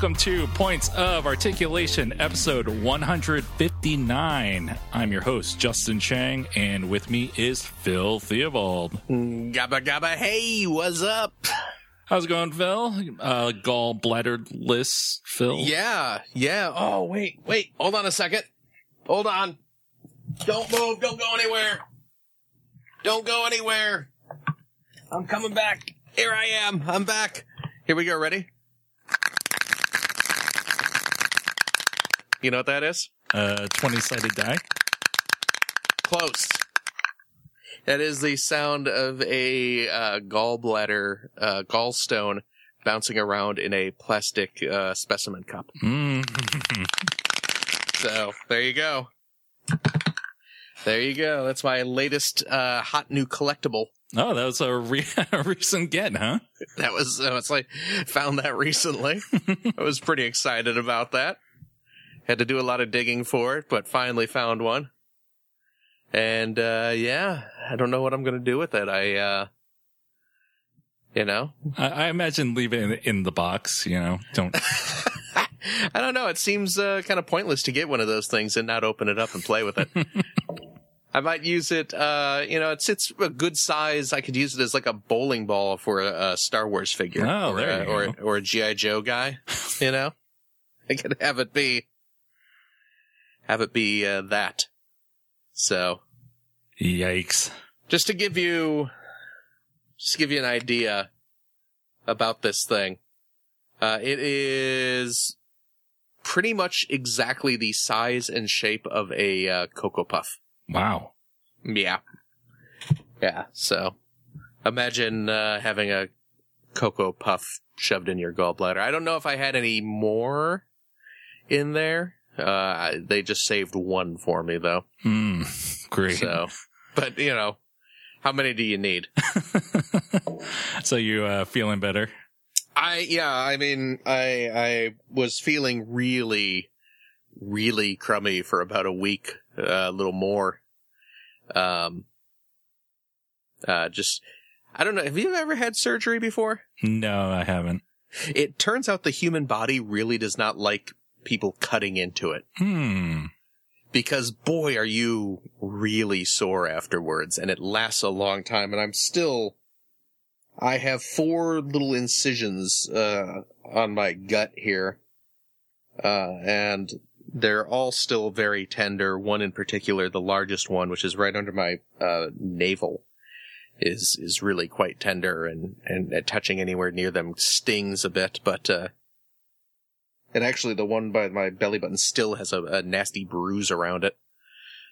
Welcome to Points of Articulation, episode 159. I'm your host, Justin Chang, and with me is Phil Theobald. Gabba gabba, hey, what's up? How's it going, Phil? Uh, gallbladderless Phil? Yeah, yeah. Oh, wait, wait, hold on a second. Hold on. Don't move, don't go anywhere. Don't go anywhere. I'm coming back. Here I am, I'm back. Here we go, ready? You know what that is? Uh, 20 sided die. Close. That is the sound of a uh, gallbladder, uh, gallstone bouncing around in a plastic uh, specimen cup. Mm. So there you go. There you go. That's my latest uh, hot new collectible. Oh, that was a, re- a recent get, huh? That was uh, it's like found that recently. I was pretty excited about that. Had to do a lot of digging for it, but finally found one. And uh yeah, I don't know what I'm gonna do with it. I uh you know, I, I imagine leaving it in the box, you know, don't. I don't know. It seems uh, kind of pointless to get one of those things and not open it up and play with it. I might use it. Uh, you know, it's it's a good size. I could use it as like a bowling ball for a, a Star Wars figure, Oh, or, there a, you or go. or a GI Joe guy. You know, I could have it be have it be uh, that. So, Yikes. just to give you just to give you an idea about this thing, uh, it is pretty much exactly the size and shape of a uh, Cocoa Puff. Wow. Yeah. Yeah. So imagine uh, having a Cocoa Puff shoved in your gallbladder. I don't know if I had any more in there. Uh, they just saved one for me though. Hmm. Great. So, but you know, how many do you need? so you uh, feeling better? I, yeah, I mean, I, I was feeling really, really crummy for about a week, uh, a little more. Um, uh, just, I don't know. Have you ever had surgery before? No, I haven't. It turns out the human body really does not like people cutting into it Hmm. because boy, are you really sore afterwards and it lasts a long time. And I'm still, I have four little incisions, uh, on my gut here. Uh, and they're all still very tender. One in particular, the largest one, which is right under my, uh, navel is, is really quite tender and, and uh, touching anywhere near them stings a bit, but, uh, and actually the one by my belly button still has a, a nasty bruise around it.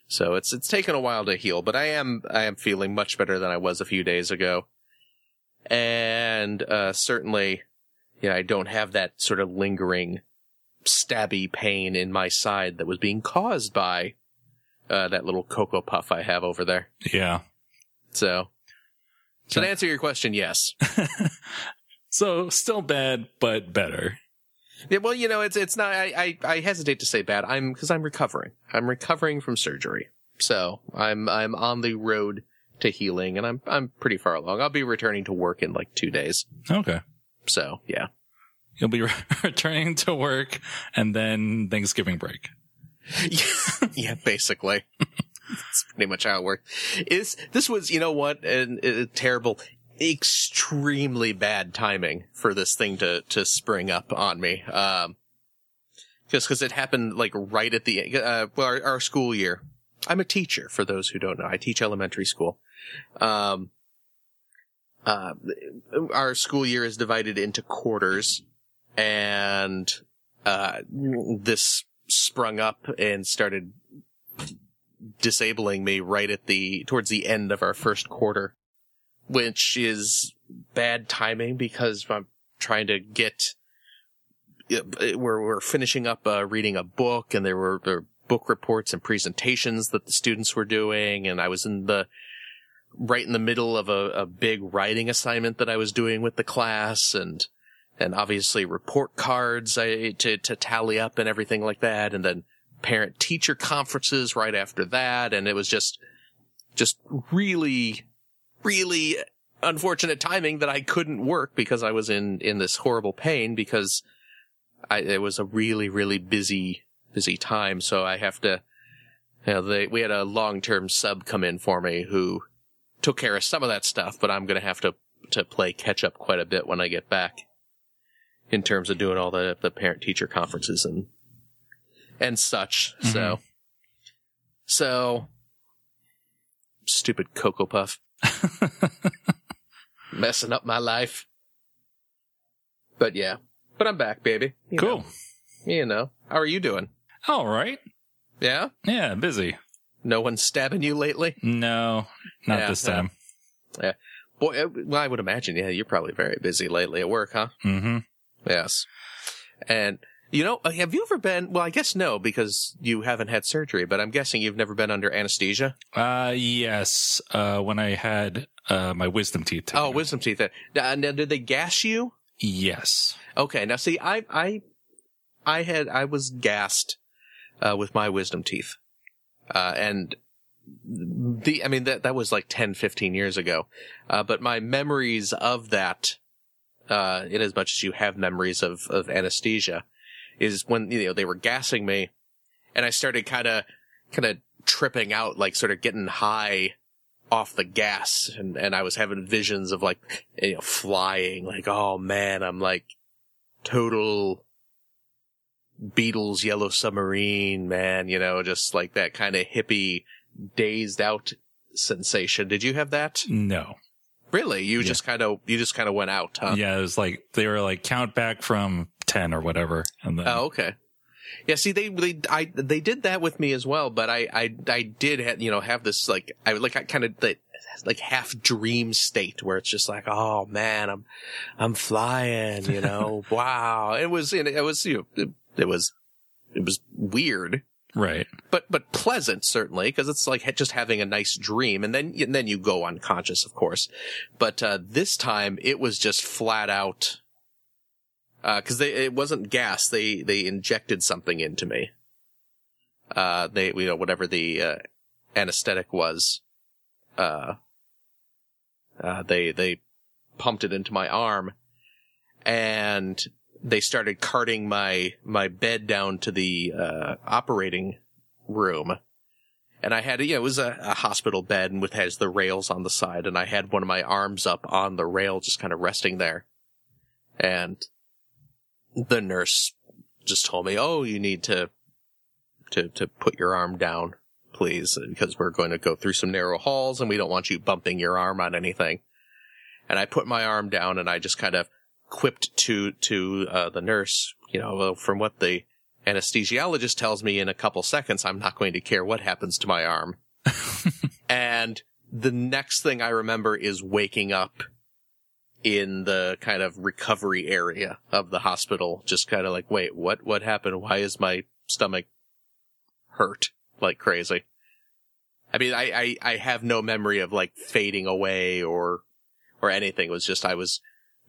So it's, it's taken a while to heal, but I am, I am feeling much better than I was a few days ago. And, uh, certainly, yeah, I don't have that sort of lingering stabby pain in my side that was being caused by, uh, that little cocoa puff I have over there. Yeah. So, so to answer your question, yes. So still bad, but better. Yeah, well, you know, it's it's not. I I, I hesitate to say bad. I'm because I'm recovering. I'm recovering from surgery, so I'm I'm on the road to healing, and I'm I'm pretty far along. I'll be returning to work in like two days. Okay. So yeah, You'll be returning to work and then Thanksgiving break. yeah, basically. That's pretty much how it worked. Is this was you know what and terrible, extremely bad timing for this thing to to spring up on me. Um, just because it happened like right at the uh, well our, our school year. I'm a teacher for those who don't know. I teach elementary school. Um, uh, our school year is divided into quarters, and uh, this sprung up and started disabling me right at the towards the end of our first quarter, which is bad timing because I'm trying to get. We're we're finishing up uh, reading a book, and there were there were book reports and presentations that the students were doing, and I was in the right in the middle of a, a big writing assignment that I was doing with the class, and and obviously report cards I, to to tally up and everything like that, and then parent teacher conferences right after that, and it was just just really really unfortunate timing that I couldn't work because I was in in this horrible pain because I, it was a really, really busy, busy time. So I have to, you know, they, we had a long-term sub come in for me who took care of some of that stuff, but I'm going to have to, to play catch up quite a bit when I get back in terms of doing all the, the parent teacher conferences and, and such. Mm-hmm. So, so stupid Cocoa Puff messing up my life. But yeah, but I'm back, baby. You cool. know. You know, how are you doing? All right. Yeah? Yeah, busy. No one's stabbing you lately? No, not Yeah, this time. yeah. time. Boy, uh, well, I would imagine, yeah, you're probably very busy lately at work, huh? Mm-hmm. Yes. And, you know, uh, have you ever been, well, I guess no, because you haven't had surgery, but I'm guessing you've never been under anesthesia? Uh, yes. Uh, when I had uh my wisdom teeth. taken Oh, wisdom teeth. Uh, Now, did they gas you? Yes. Okay, now see, I, I, I had, I was gassed, uh, with my wisdom teeth. Uh, and the, I mean, that, that was like 10, 15 years ago. Uh, but my memories of that, uh, in as much as you have memories of, of anesthesia, is when, you know, they were gassing me and I started kind of, kind of tripping out, like sort of getting high off the gas and, and I was having visions of like, you know, flying, like, oh man, I'm like total Beatles Yellow Submarine, man, you know, just like that kind of hippie dazed out sensation. Did you have that? No. Really? You Yeah. just kind of, you just kind of went out, huh? Yeah, it was like they were like count back from ten or whatever, and then Oh, okay. Yeah, see, they, they, I, they did that with me as well, but I, I, I did have, you know, have this, like, I, like, I kind of, like, like half dream state where it's just like, oh man, I'm, I'm flying, you know, wow. It was, it was, you know, it, it was, it was weird, right. but, but pleasant certainly, because it's like just having a nice dream and then, and then you go unconscious, of course. But, uh, this time it was just flat out, uh, cause they, it wasn't gas. They, they injected something into me. Uh, they, you know, whatever the, uh, anesthetic was, uh, uh, they, they pumped it into my arm and they started carting my, my bed down to the, uh, operating room. And I had, you know, it was a, a hospital bed and with has the rails on the side and I had one of my arms up on the rail just kind of resting there. And the nurse just told me, "Oh, you need to to to put your arm down, please, because we're going to go through some narrow halls and we don't want you bumping your arm on anything." And I put my arm down and I just kind of quipped to to uh, the nurse, you know, well, from what the anesthesiologist tells me in a couple seconds, I'm not going to care what happens to my arm. and the next thing I remember is waking up in the kind of recovery area of the hospital, just kind of like, wait, what, what happened? Why is my stomach hurt like crazy? I mean, I, I, I have no memory of like fading away or, or anything. It was just, I was,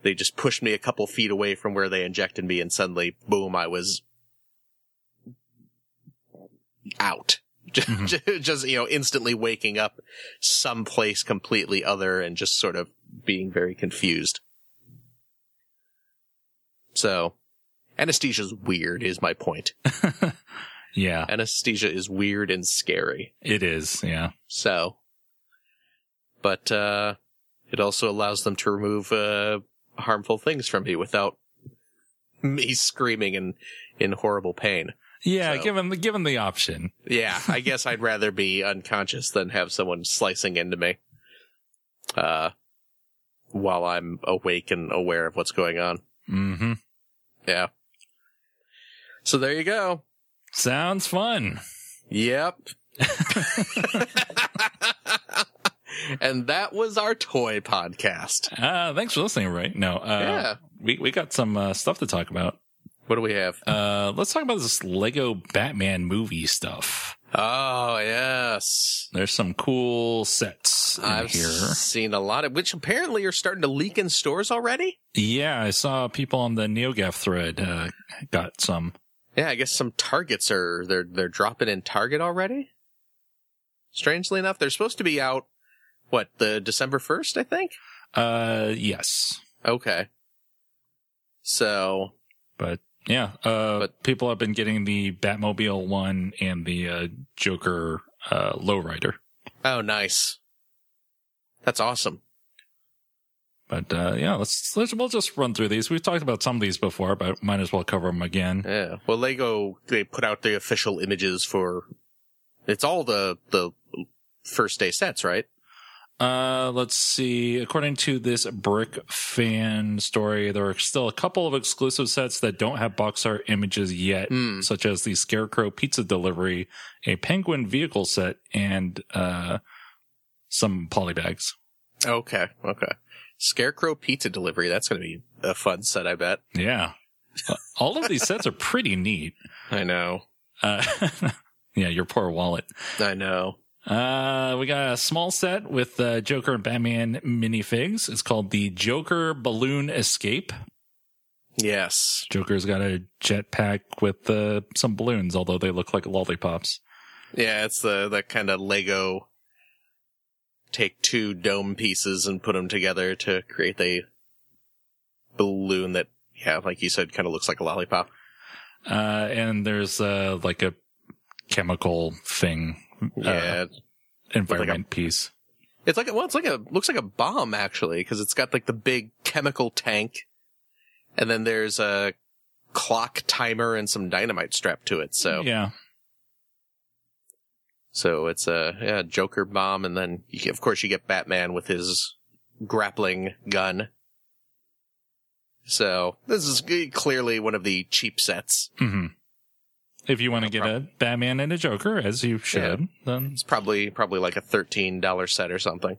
they just pushed me a couple feet away from where they injected me and suddenly, boom, I was out. Just, mm-hmm. just, you know, instantly waking up someplace completely other and just sort of being very confused. So, anesthesia's weird is my point. Yeah, Anesthesia is weird and scary. it is. Yeah. So, but, uh, it also allows them to remove, uh, harmful things from me without me screaming in, in horrible pain. Yeah, So- given the given the option. Yeah, I guess I'd rather be unconscious than have someone slicing into me. Uh, while I'm awake and aware of what's going on. Mm-hmm. Yeah. So there you go. Sounds fun. Yep. and that was our toy podcast. Uh, thanks for listening, right? No, uh, Yeah. we, we got some, uh, stuff to talk about. What do we have? Uh, let's talk about this Lego Batman movie stuff. Oh, yes. There's some cool sets in I've here. seen a lot of, which apparently are starting to leak in stores already. Yeah, I saw people on the NeoGaf thread, uh, got some. Yeah, I guess some targets are they're they're dropping in Target already. Strangely enough, they're supposed to be out what the December first, I think. Uh, yes, Okay. So but Yeah, uh, But- people have been getting the Batmobile one and the uh, Joker uh, lowrider. Oh, nice. That's awesome. But uh, yeah, let's, let's we'll just run through these. We've talked about some of these before, but might as well cover them again. Yeah. Well, Lego they put out the official images for. It's all the the first day sets, right? Uh, let's see. According to this Brick fan story, there are still a couple of exclusive sets that don't have box art images yet, Hmm. such as the Scarecrow pizza delivery, a Penguin vehicle set, and uh, some polybags. Okay. Okay. Scarecrow pizza delivery. That's going to be a fun set, I bet. Yeah, all of these sets are pretty neat. I know. Uh, yeah, your poor wallet. I know. Uh, we got a small set with uh, Joker and Batman minifigs. It's called the Joker Balloon Escape. Yes. Joker's got a jetpack with uh, some balloons, although they look like lollipops. Yeah, it's the that kind of Lego. Take two dome pieces and put them together to create a balloon that, yeah, like you said, kind of looks like a lollipop. Uh, and there's uh, like a chemical thing, uh, Yeah, environment piece. It's like a, well, it's like a looks like a bomb actually because it's got like the big chemical tank, and then there's a clock timer and some dynamite strapped to it. So Yeah. so it's a yeah Joker bomb, and then you, of course you get Batman with his grappling gun. So this is clearly one of the cheap sets. hmm If you want to get a Batman and a Joker, as you should, then It's probably probably like a thirteen dollar set or something.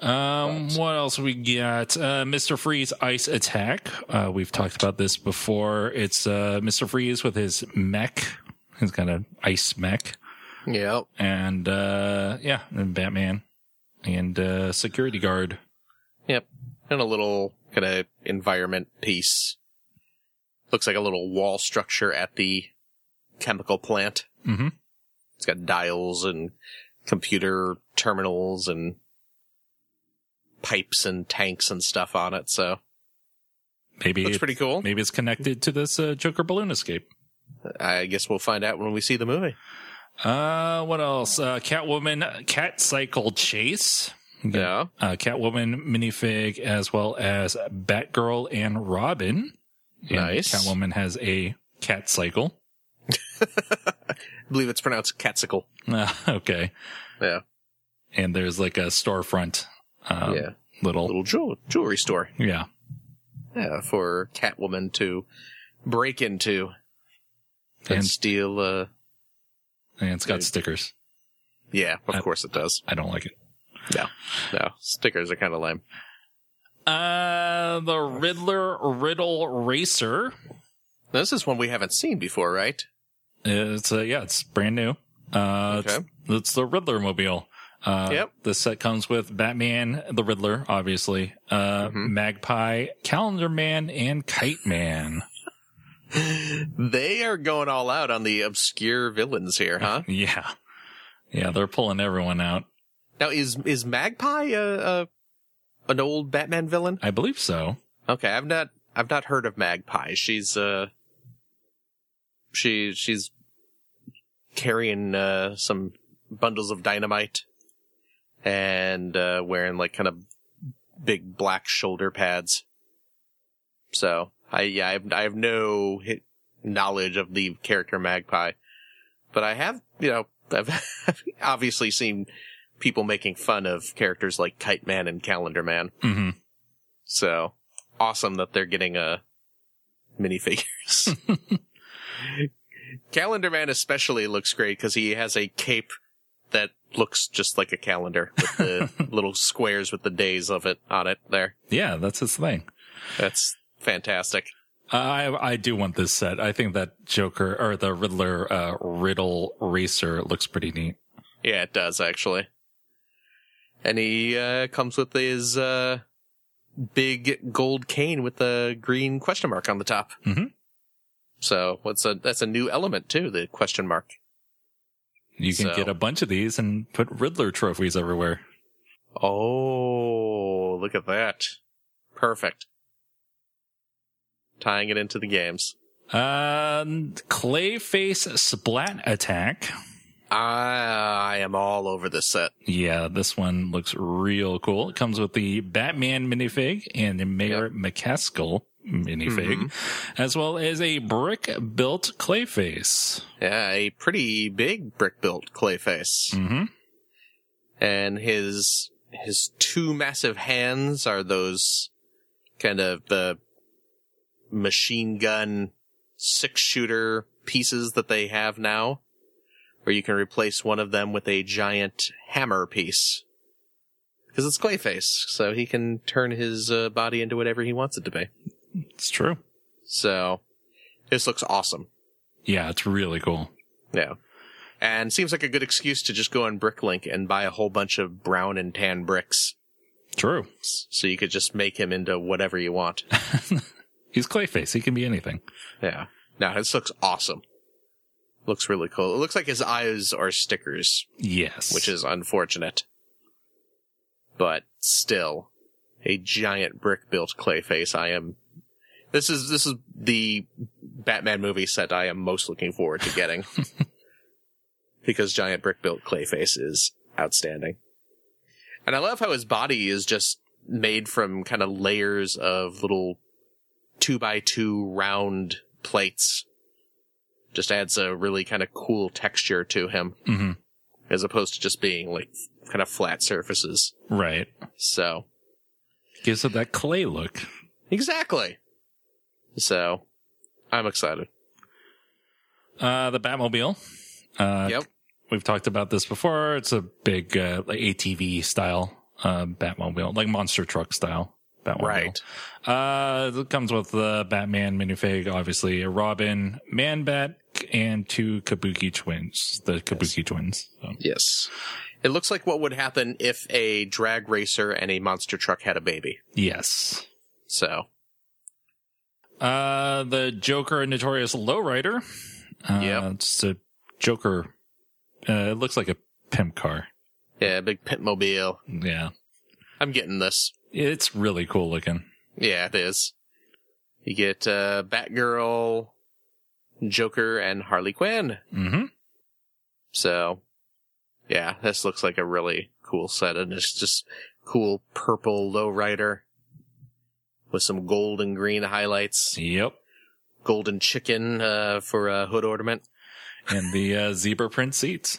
Um, what else we got? Uh, Mr. Freeze Ice Attack. Uh, we've talked about this before. It's, uh, Mr. Freeze with his mech. He's got an ice mech. Yep. And, uh, yeah, and Batman and, uh, security guard. Yep. And a little kind of environment piece. Looks like a little wall structure at the chemical plant. Mm-hmm. It's got dials and computer terminals and pipes and tanks and stuff on it. So Maybe, it's, pretty cool. maybe it's connected to this, uh, Joker balloon escape. I guess we'll find out when we see the movie. Uh, what else? Uh, Catwoman Cat Cycle Chase. Yeah. uh, Catwoman minifig as well as Batgirl and Robin. Nice. Catwoman has a cat cycle. I believe it's pronounced Catsicle. Uh, okay. Yeah. And there's like a storefront. Um, yeah. Little, Little jewel- jewelry store. yeah. Yeah. For Catwoman to break into and, And, steal, uh, and it's got Dude. stickers. yeah, of Uh, course it does. I don't like it. No, no, stickers are kind of lame. Uh, the Riddler Riddle Racer. This is one we haven't seen before, right? It's, uh, yeah, it's brand new. Uh, it's, Okay. it's the Riddler mobile. Uh, Yep. The set comes with Batman, the Riddler, obviously, uh, Mhm. Magpie, Calendar Man, and Kite Man. They are going all out on the obscure villains here, huh? Yeah. Yeah, they're pulling everyone out. now, is is Magpie a, a an old Batman villain? I believe so. Okay, I've not I've not heard of Magpie. She's uh she she's carrying uh some bundles of dynamite and uh wearing like kind of big black shoulder pads. So, I yeah, I have, I have no knowledge of the character Magpie. But I have, you know, I've obviously seen people making fun of characters like Kite Man and Calendar Man. hmm So awesome that they're getting uh minifigures. calendar Man especially looks great because he has a cape that looks just like a calendar with the little squares with the days of it on it there. Yeah, that's his thing. That's fantastic. I I do want this set. I think that Joker or the Riddler uh, Riddle Racer looks pretty neat. Yeah, it does actually. And he uh, comes with his uh, big gold cane with the green question mark on the top. Mhm. So what's a that's a new element too, the question mark. You can So- get a bunch of these and put Riddler trophies everywhere. Oh, look at that. Perfect. tying it into the games. Uh, Clayface Splat Attack. I am all over this set. Yeah, this one looks real cool. It comes with the Batman minifig and the Mayor Yep. McCaskill minifig, as well as a brick built Clayface. Yeah, a pretty big brick built Clayface. Mm-hmm. And his his two massive hands are those kind of the machine gun six shooter pieces that they have now, where you can replace one of them with a giant hammer piece. Because it's Clayface, so he can turn his uh, body into whatever he wants it to be. It's true. So, this looks awesome. Yeah, it's really cool. Yeah. And seems like a good excuse to just go on Bricklink and buy a whole bunch of brown and tan bricks. True. So you could just make him into whatever you want. He's Clayface. He can be anything. Yeah. Now, this looks awesome. Looks really cool. It looks like his eyes are stickers, Yes. which is unfortunate. But still, a giant brick built Clayface. I am, this is, this is the Batman movie set I am most looking forward to getting. because giant brick built Clayface is outstanding. And I love how his body is just made from kind of layers of little two by two round plates. Just adds a really kind of cool texture to him hmm as opposed to just being like kind of flat surfaces. Right. So Gives it that clay look. exactly. So I'm excited. Uh, the Batmobile. Uh, Yep. We've talked about this before. It's a big, uh, like ATV style, uh, Batmobile, like monster truck style Batmobile. Right. Uh, it comes with the Batman minifig, obviously a Robin, Man Bat, and two Kabuki twins, the Kabuki twins. So, Yes. It looks like what would happen if a drag racer and a monster truck had a baby. yes. So Uh, the Joker Notorious Lowrider. Uh, Yep. It's a Joker. Uh, it looks like a pimp car. yeah, big pit mobile. Yeah. I'm getting this. It's really cool looking. Yeah, it is. You get uh, Batgirl, Joker, and Harley Quinn. Mm-hmm. So, yeah, this looks like a really cool set, and it's just cool purple lowrider with some gold and green highlights. Yep. Golden chicken uh, for a hood ornament. And the uh, zebra print seats.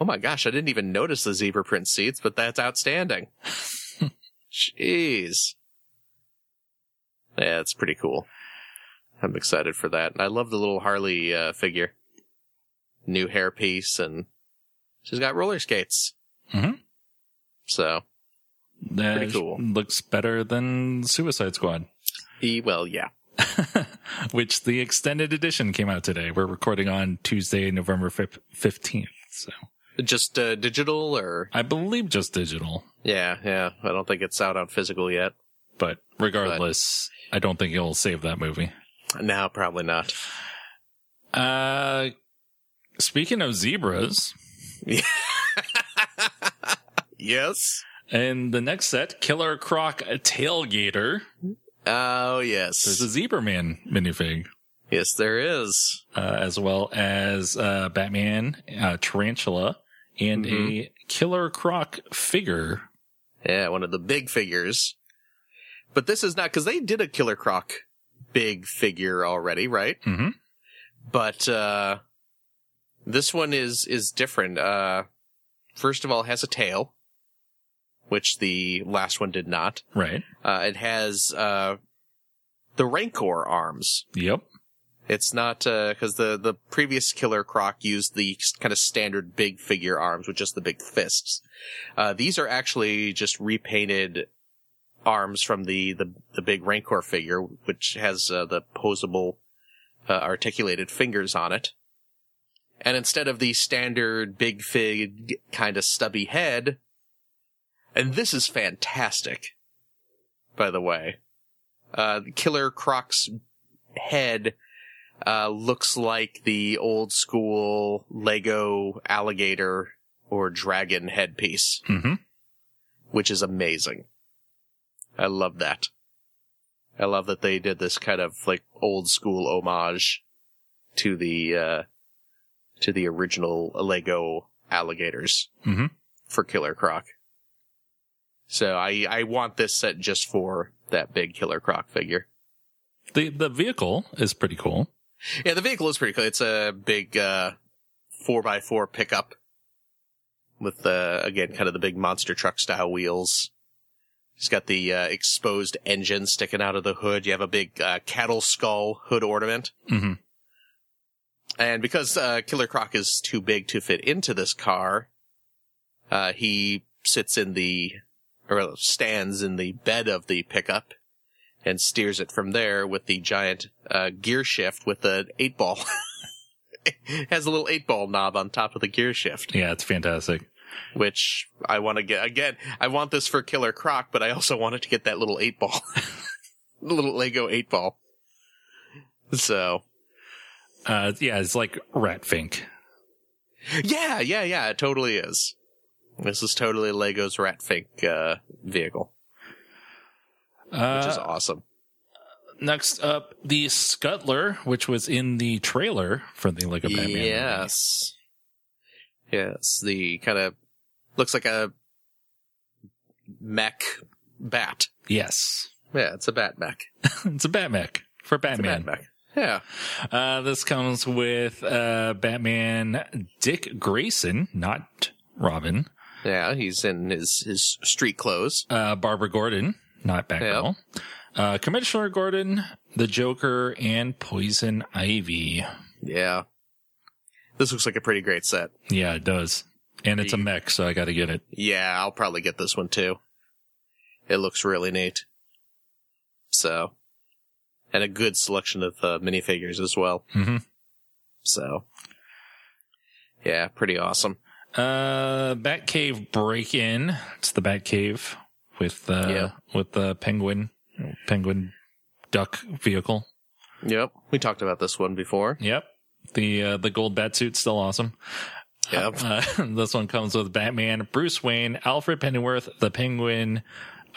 Oh my gosh, I didn't even notice the zebra print seats, but that's outstanding. Jeez. Yeah, it's pretty cool. I'm excited for that. And I love the little Harley uh, figure. New hairpiece, and she's got roller skates. Mhm. So, That Pretty cool. Looks better than Suicide Squad, e- well, yeah. which the extended edition came out today. We're recording on Tuesday, November 15th. So Just uh, digital, or I believe just digital, yeah, yeah. I don't think it's out on physical yet. but regardless, I don't think it'll save that movie. No, probably not. Uh, speaking of zebras, yes. And the next set, Killer Croc Tailgater, Oh, yes. there's a Zebra Man minifig. yes, there is. uh, as well as uh, Batman, uh, Tarantula, and a Killer Croc figure. Yeah, one of the big figures. But this is not because they did a Killer Croc big figure already, right? Mm-hmm. But uh this one is is different. Uh first of all, it has a tail, which the last one did not. Right. Uh it has uh the Rancor arms. Yep. It's not uh because the the previous Killer Croc used the kind of standard big figure arms with just the big fists. Uh, these are actually just repainted arms from the the, the big Rancor figure, which has uh, the posable uh, articulated fingers on it. And instead of the standard big fig kind of stubby head, and this is fantastic, by the way. Uh, Killer Croc's head uh, looks like the old school Lego alligator or dragon headpiece, Mm-hmm. which is amazing. I love that. I love that they did this kind of like old school homage to the uh to the original Lego alligators hmm for Killer Croc. So I I want this set just for that big Killer Croc figure. The the vehicle is pretty cool. Yeah, the vehicle is pretty cool. It's a big uh four by four pickup with uh again kind of the big monster truck style wheels. It's got the uh, exposed engine sticking out of the hood. You have a big uh, cattle skull hood ornament. hmm And because uh, Killer Croc is too big to fit into this car, uh, he sits in the, or stands in the bed of the pickup and steers it from there with the giant uh, gear shift with the eight ball. Has a little eight ball knob on top of the gear shift, Yeah, it's fantastic. Which I want to get. Again, I want this for Killer Croc, but I also wanted to get that little eight ball, little Lego eight ball. So, Uh, yeah, it's like Rat Fink. Yeah, yeah, yeah, it totally is. This is totally Lego's Ratfink uh, vehicle, which Uh, is awesome. next up, the Scuttler, which was in the trailer for the Lego Batman. movie. Yes, yes, the kind of looks like a mech bat. Yes. Yeah, it's a bat mech. it's a Batmech for It's a Batman. bat mech. Yeah, Uh, this comes with uh, Batman Dick Grayson, not Robin. yeah, he's in his his street clothes. Uh, Barbara Gordon, not Batgirl. Uh, Commissioner Gordon, the Joker, and Poison Ivy. Yeah, this looks like a pretty great set. Yeah, it does. And it's a mech, so I gotta get it. Yeah, I'll probably get this one too. It looks really neat. So, and a good selection of uh, minifigures as well. hmm So, yeah, pretty awesome. Uh, Batcave break in. It's the Batcave with uh Yeah. with the penguin penguin duck vehicle. Yep, we talked about this one before. Yep. The uh, the gold batsuit's still awesome. Yep. Uh, this one comes with Batman, Bruce Wayne, Alfred Pennyworth, the Penguin,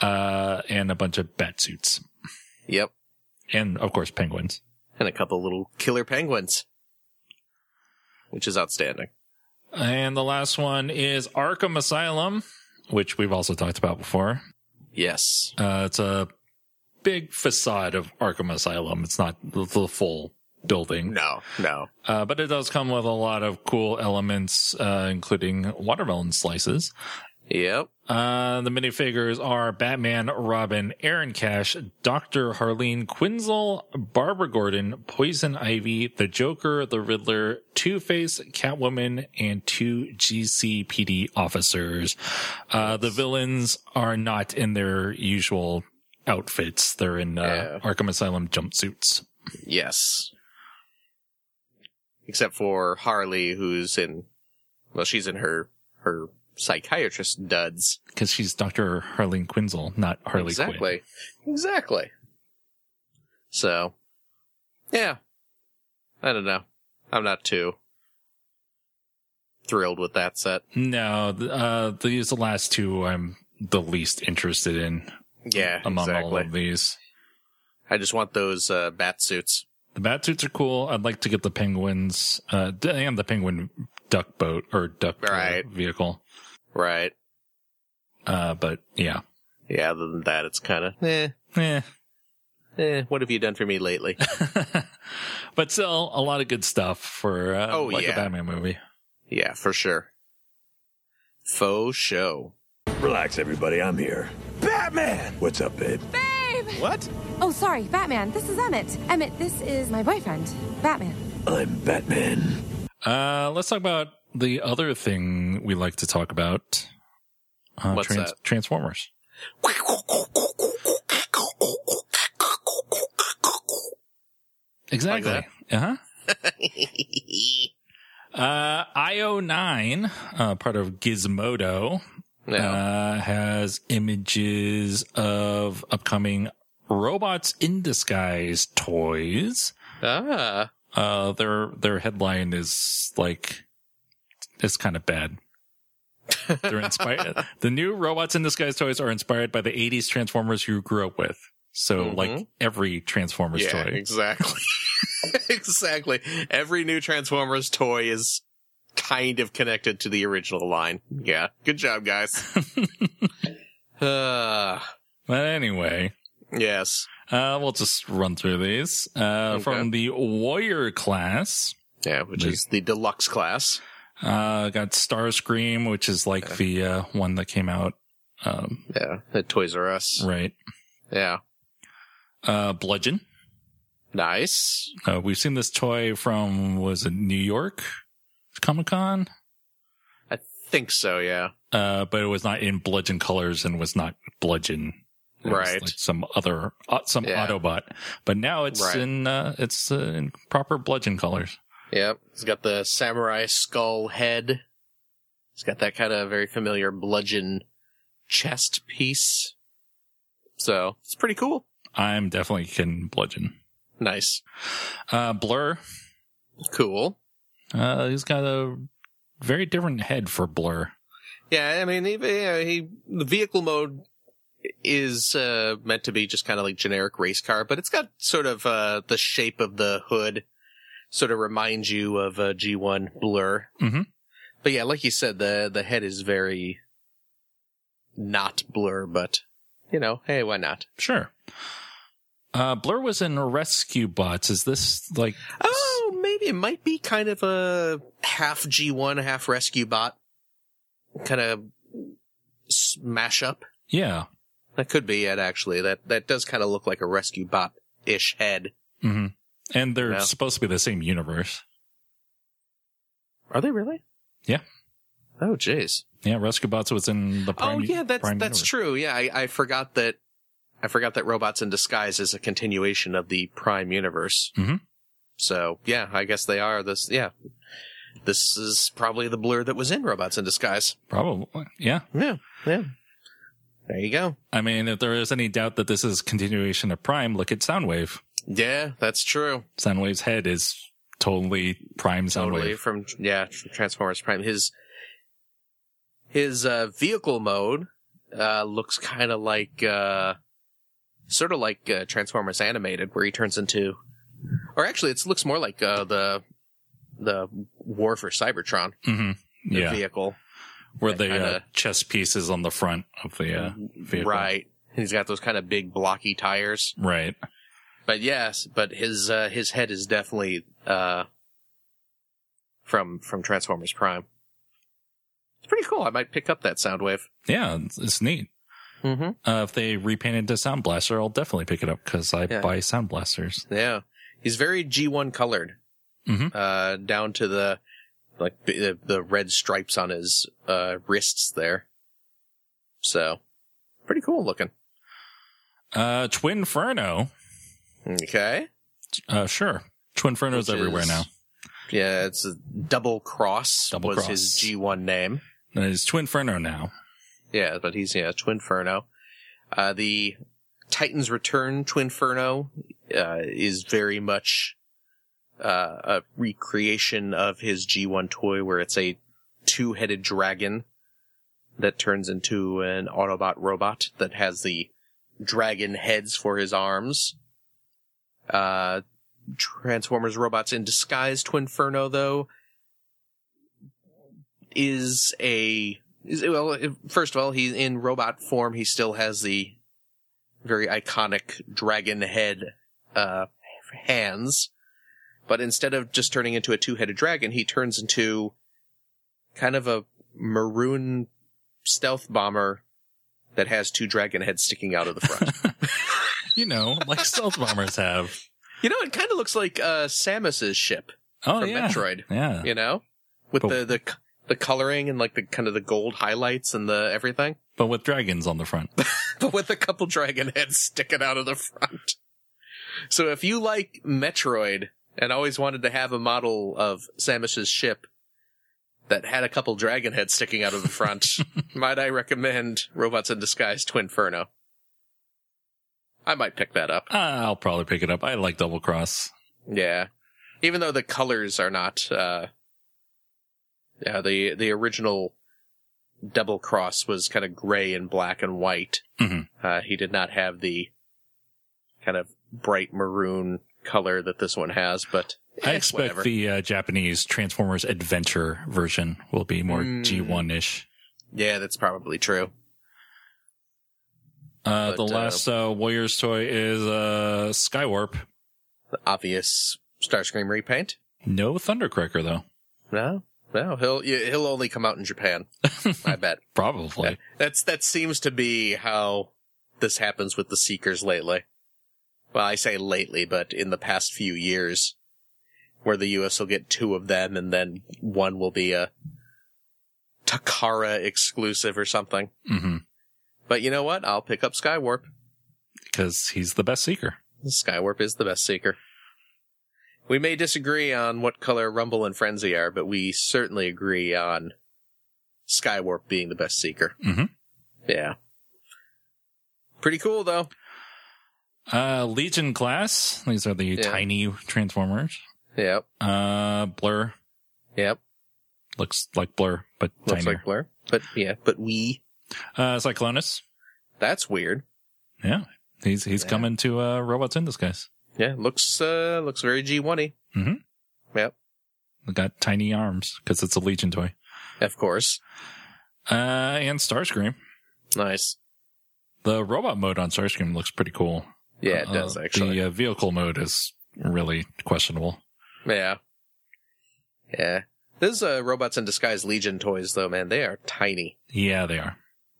uh, and a bunch of batsuits, Yep, and of course penguins. and a couple little killer penguins, which is outstanding. And the last one is Arkham Asylum, which we've also talked about before. Yes. Uh, it's a big facade of Arkham Asylum. It's not the full building, No, no. uh, but it does come with a lot of cool elements, uh, including watermelon slices. Yep. Uh, the minifigures are Batman, Robin, Aaron Cash, Dr. Harleen Quinzel, Barbara Gordon, Poison Ivy, the Joker, the Riddler, Two-Face, Catwoman, and two GCPD officers. Uh, the villains are not in their usual outfits. They're in, uh, Yeah. Arkham Asylum jumpsuits. Yes. Except for Harley, who's in, well, she's in her, her psychiatrist duds. Cause she's Dr. Harleen Quinzel, not Harley exactly. Quinn. Exactly. So, yeah. I don't know. I'm not too thrilled with that set. No, uh, these the last two I'm the least interested in. Yeah, among all of these. I just want those uh, bat suits. The bat suits are cool. I'd like to get the penguins, uh, and the penguin duck boat or duck uh, Right. vehicle. Right. Uh, but yeah, Yeah, other than that, it's kind of, eh, eh. eh, what have you done for me lately? but still a lot of good stuff for, uh, Oh, like yeah. a Batman movie. yeah, for sure. Faux show. Relax, everybody. I'm here. Batman! What's up, babe? Babe! What? Oh, sorry, Batman. This is Emmett. Emmett, this is my boyfriend, Batman. I'm Batman. Uh, let's talk about the other thing we like to talk about. Uh, What's that? Transformers. Exactly. Uh huh. Uh, IO9, uh, part of Gizmodo, yeah. uh, has images of upcoming robots in disguise toys. ah. Uh, their, their headline is like, it's kind of bad. They're inspired. the new robots in disguise toys are inspired by the 80s Transformers you grew up with. So Mhm. like every Transformers yeah, toy. exactly. exactly. Every new Transformers toy is kind of connected to the original line. Yeah. Good job, guys. uh, But anyway, yes. uh, we'll just run through these. Uh, Okay. from the Warrior class, Yeah, which is the deluxe class. uh, got Starscream, which is like Yeah. the, uh, one that came out, um, Yeah, at Toys R Us. right. Yeah. Uh, Bludgeon. Nice. Uh, we've seen this toy from, was it New York Comic Con? I think so, yeah. Uh, but it was not in bludgeon colors and was not bludgeon. Right. like some other, uh, some Yeah. Autobot. But now it's Right. in, uh, it's uh, in proper bludgeon colors. Yep. It's got the samurai skull head. It's got that kind of very familiar bludgeon chest piece. So, it's pretty cool. I'm definitely getting bludgeon. Nice. Uh, Blur. Cool. Uh, he's got a very different head for Blur. Yeah, I mean, he, he the vehicle mode is uh, meant to be just kind of like generic race car, but it's got sort of uh, the shape of the hood, sort of reminds you of a G1 Blur. Mhm. But yeah, like you said, the the head is very not Blur, but you know, hey, why not? Sure. Uh, Blur was in Rescue Bots. Is this like, Oh, maybe it might be kind of a half G1, half Rescue Bot kind of smash up. yeah. That could be it, actually. That that does kind of look like a rescue bot ish head. hmm And they're Yeah. supposed to be the same universe. Are they really? Yeah. Oh, jeez. Yeah, Rescue Bots was in the Prime. Oh, yeah, that's that's universe. true. Yeah, I, I forgot that. I forgot that Robots in Disguise is a continuation of the Prime universe. Mhm. So yeah, I guess they are this. Yeah, this is probably the blur that was in Robots in Disguise. Probably. Yeah. Yeah, yeah. There you go. I mean, if there is any doubt that this is continuation of Prime, look at Soundwave. Yeah, that's true. Soundwave's head is totally Prime totally Soundwave. from yeah Transformers Prime. His his uh, vehicle mode uh, looks kind of like uh, sort of like uh, Transformers Animated, where he turns into, or actually, it looks more like uh, the the War for Cybertron hmm the Yeah, vehicle, where that the uh, kinda- chest piece is on the front of the uh, vehicle. right? He's got those kind of big blocky tires, Right. but yes, but his uh, his head is definitely uh, from from Transformers Prime. It's pretty cool. I might pick up that Soundwave. Yeah, it's, it's neat. Mm-hmm. Uh, if they repainted to Sound Blaster, I'll definitely pick it up because I Yeah. buy Sound Blasters. Yeah, he's very G1 colored, Mhm. uh, down to the like the, the red stripes on his uh, wrists there. So, pretty cool looking. Uh, Twinferno. Okay, Uh, sure. Twinferno's Which everywhere is- now. yeah, it's a double cross. Double was Cross. his G1 name. And It's Twinferno now. Yeah, but he's yeah Twinferno. Uh, the Titans Return Twinferno uh, is very much uh, a recreation of his G1 toy, where it's a two-headed dragon that turns into an Autobot robot that has the dragon heads for his arms. Uh, Transformers Robots in Disguise Twinferno, though, is a is well. First of all, he's in robot form. He still has the very iconic dragon head uh, hands, but instead of just turning into a two-headed dragon, he turns into kind of a maroon stealth bomber that has two dragon heads sticking out of the front. You know, like stealth bombers have. you know, it kind of looks like uh, Samus's ship Oh from yeah, Metroid. yeah. You know, with But- the the the coloring and like the kind of the gold highlights and the everything. But with dragons on the front. but with a couple dragon heads sticking out of the front. So if you like Metroid and always wanted to have a model of Samus's ship that had a couple dragon heads sticking out of the front, might I recommend Robots in Disguise Twinferno? I might pick that up. Uh, I'll probably pick it up. I like Double Cross. Yeah. Even though the colors are not, uh, yeah, the, the original Double Cross was kind of gray and black and white. Mhm. Uh, he did not have the kind of bright maroon color that this one has, but I expect whatever. the uh, Japanese Transformers Adventure version will be more Mm. G1 ish. Yeah, that's probably true. Uh, But, the uh, last uh, Warriors toy is uh, Skywarp. The obvious Starscream repaint. No Thundercracker though. No, no, he'll he'll only come out in Japan. I bet. Probably. That's that seems to be how this happens with the Seekers lately. Well, I say lately, but in the past few years, where the U.S. will get two of them, and then one will be a Takara exclusive or something. hmm But you know what? I'll pick up Skywarp. Because he's the best seeker. Skywarp is the best Seeker. We may disagree on what color Rumble and Frenzy are, but we certainly agree on Skywarp being the best Seeker. Mhm. Yeah. Pretty cool, though. Uh, Legion class. These are the Yeah. tiny Transformers. Yep. Uh, Blur Yep. looks like Blur, but Looks tinier. like Blur. But yeah, but we. uh, Cyclonus. That's weird. Yeah, he's he's Yeah. coming to uh, Robots in Disguise. Yeah, looks uh looks very G one y. Mhm. Yep. Got tiny arms because it's a Legion toy. Of course. Uh, and Starscream. Nice. The robot mode on Starscream looks pretty cool. Yeah, it Uh, does actually. The uh, vehicle mode is really questionable. Yeah. Yeah. Those uh, robots in disguise Legion toys, though, man, they are tiny. Yeah, they are.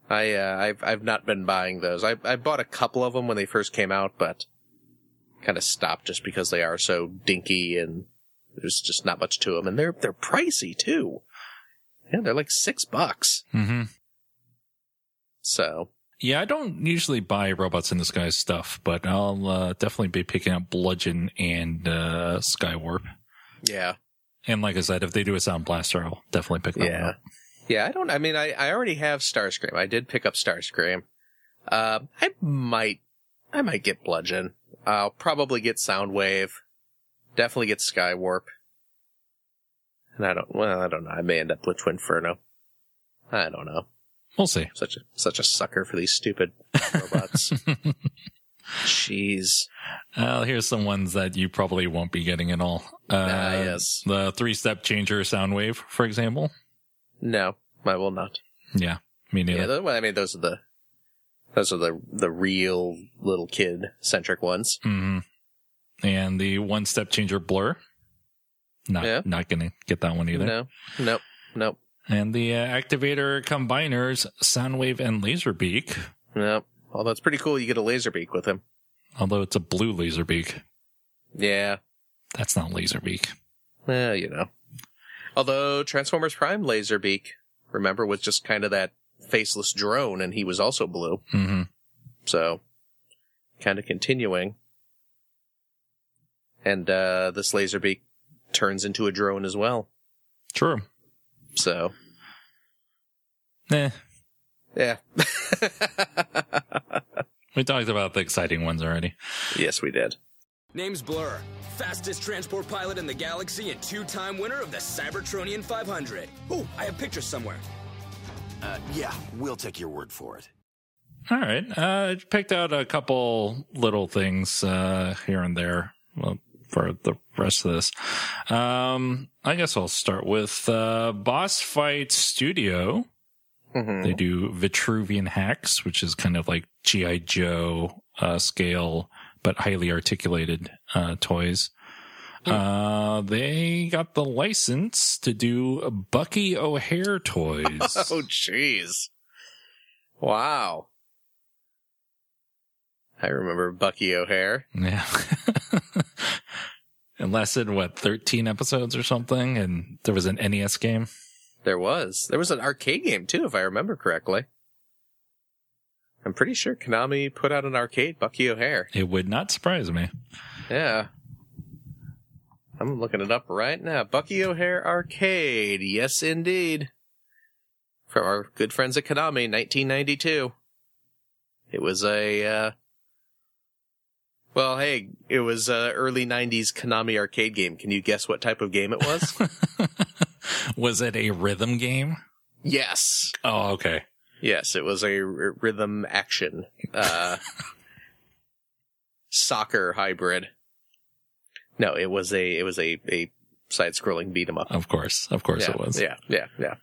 I uh, I've I've not been buying those. I I bought a couple of them when they first came out, but kind of stopped just because they are so dinky and there's just not much to them, and they're they're pricey too. Yeah, they're like six bucks. hmm So Yeah, I don't usually buy Robots in Disguise stuff, but I'll uh, definitely be picking up Bludgeon and uh, Skywarp. yeah, And like I said, if they do a Sound Blaster, I'll definitely pick that yeah, up. yeah. I don't. I mean, I I already have Starscream. I did pick up Starscream. Uh, I might I might get Bludgeon. I'll probably get Soundwave. Definitely get Skywarp. And I don't. Well, I don't know. I may end up with Twinferno. I don't know. We'll see. Such a such a sucker for these stupid robots. Jeez. Uh, here's some ones that you probably won't be getting at all. Uh, Ah, yes. The three step changer Soundwave, for example. No, I will not. Yeah, me Yeah, neither. well, I mean, those are the those are the the real little kid centric ones. hmm And the one step changer Blur. Not, Yeah. not gonna get that one either. No, nope, nope, And the uh, activator combiners Soundwave and Laserbeak. nope. Although it's pretty cool, you get a Laserbeak with him. Although it's a blue Laserbeak. Yeah, That's not Laserbeak. well, you know. Although Transformers Prime Laserbeak, remember, was just kind of that faceless drone, and he was also blue. hmm So, kind of continuing. And uh, this Laserbeak turns into a drone as well. True. So, Eh, yeah. we talked about the exciting ones already. yes, we did. Name's Blur, fastest transport pilot in the galaxy and two-time winner of the Cybertronian 500. Oh, I have pictures somewhere. Uh, yeah, we'll take your word for it. All right. Uh, I picked out a couple little things uh, here and there well, for the rest of this. Um, I guess I'll start with uh, Boss Fight Studio. Mhm. They do Vitruvian H.A.C.K.S., which is kind of like GI Joe uh, scale, but highly articulated uh, toys. Uh, they got the license to do Bucky O'Hare toys. Oh, jeez. Wow. I remember Bucky O'Hare. Yeah. it lasted, what, 13 episodes or something? And there was an NES game. There was. There was an arcade game too, if I remember correctly. I'm pretty sure Konami put out an arcade, Bucky O'Hare. It would not surprise me. Yeah. I'm looking it up right now. Bucky O'Hare Arcade. Yes, indeed. From our good friends at Konami, 1992. It was a, uh, well, hey, it was a early 90s Konami arcade game. Can you guess what type of game it was? was it a rhythm game? yes. Oh, okay. Yes, it was a r- rhythm action. Uh, soccer hybrid. No, it was a it was a a side scrolling beat 'em up. Of course, of course yeah, it was. Yeah, yeah, yeah.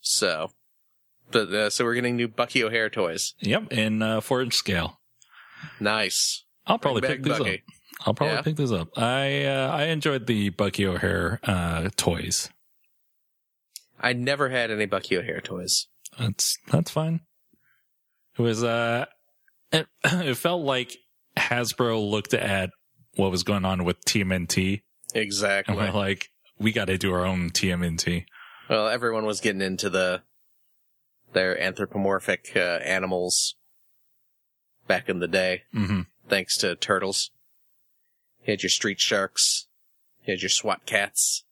So, but uh, so we're getting new Bucky O'Hare toys. Yep, in uh, four inch scale. Nice. I'll probably pick these Bucky. up. I'll probably Yeah. pick these up. I uh, I enjoyed the Bucky O'Hare uh, toys. I never had any Bucky O'Hare toys. That's that's fine. It was uh, it, it felt like Hasbro looked at what was going on with TMNT Exactly. and we're like, we got to do our own TMNT. Well, everyone was getting into the their anthropomorphic uh, animals back in the day, hmm thanks to turtles. You had your street sharks. You had your SWAT Kats.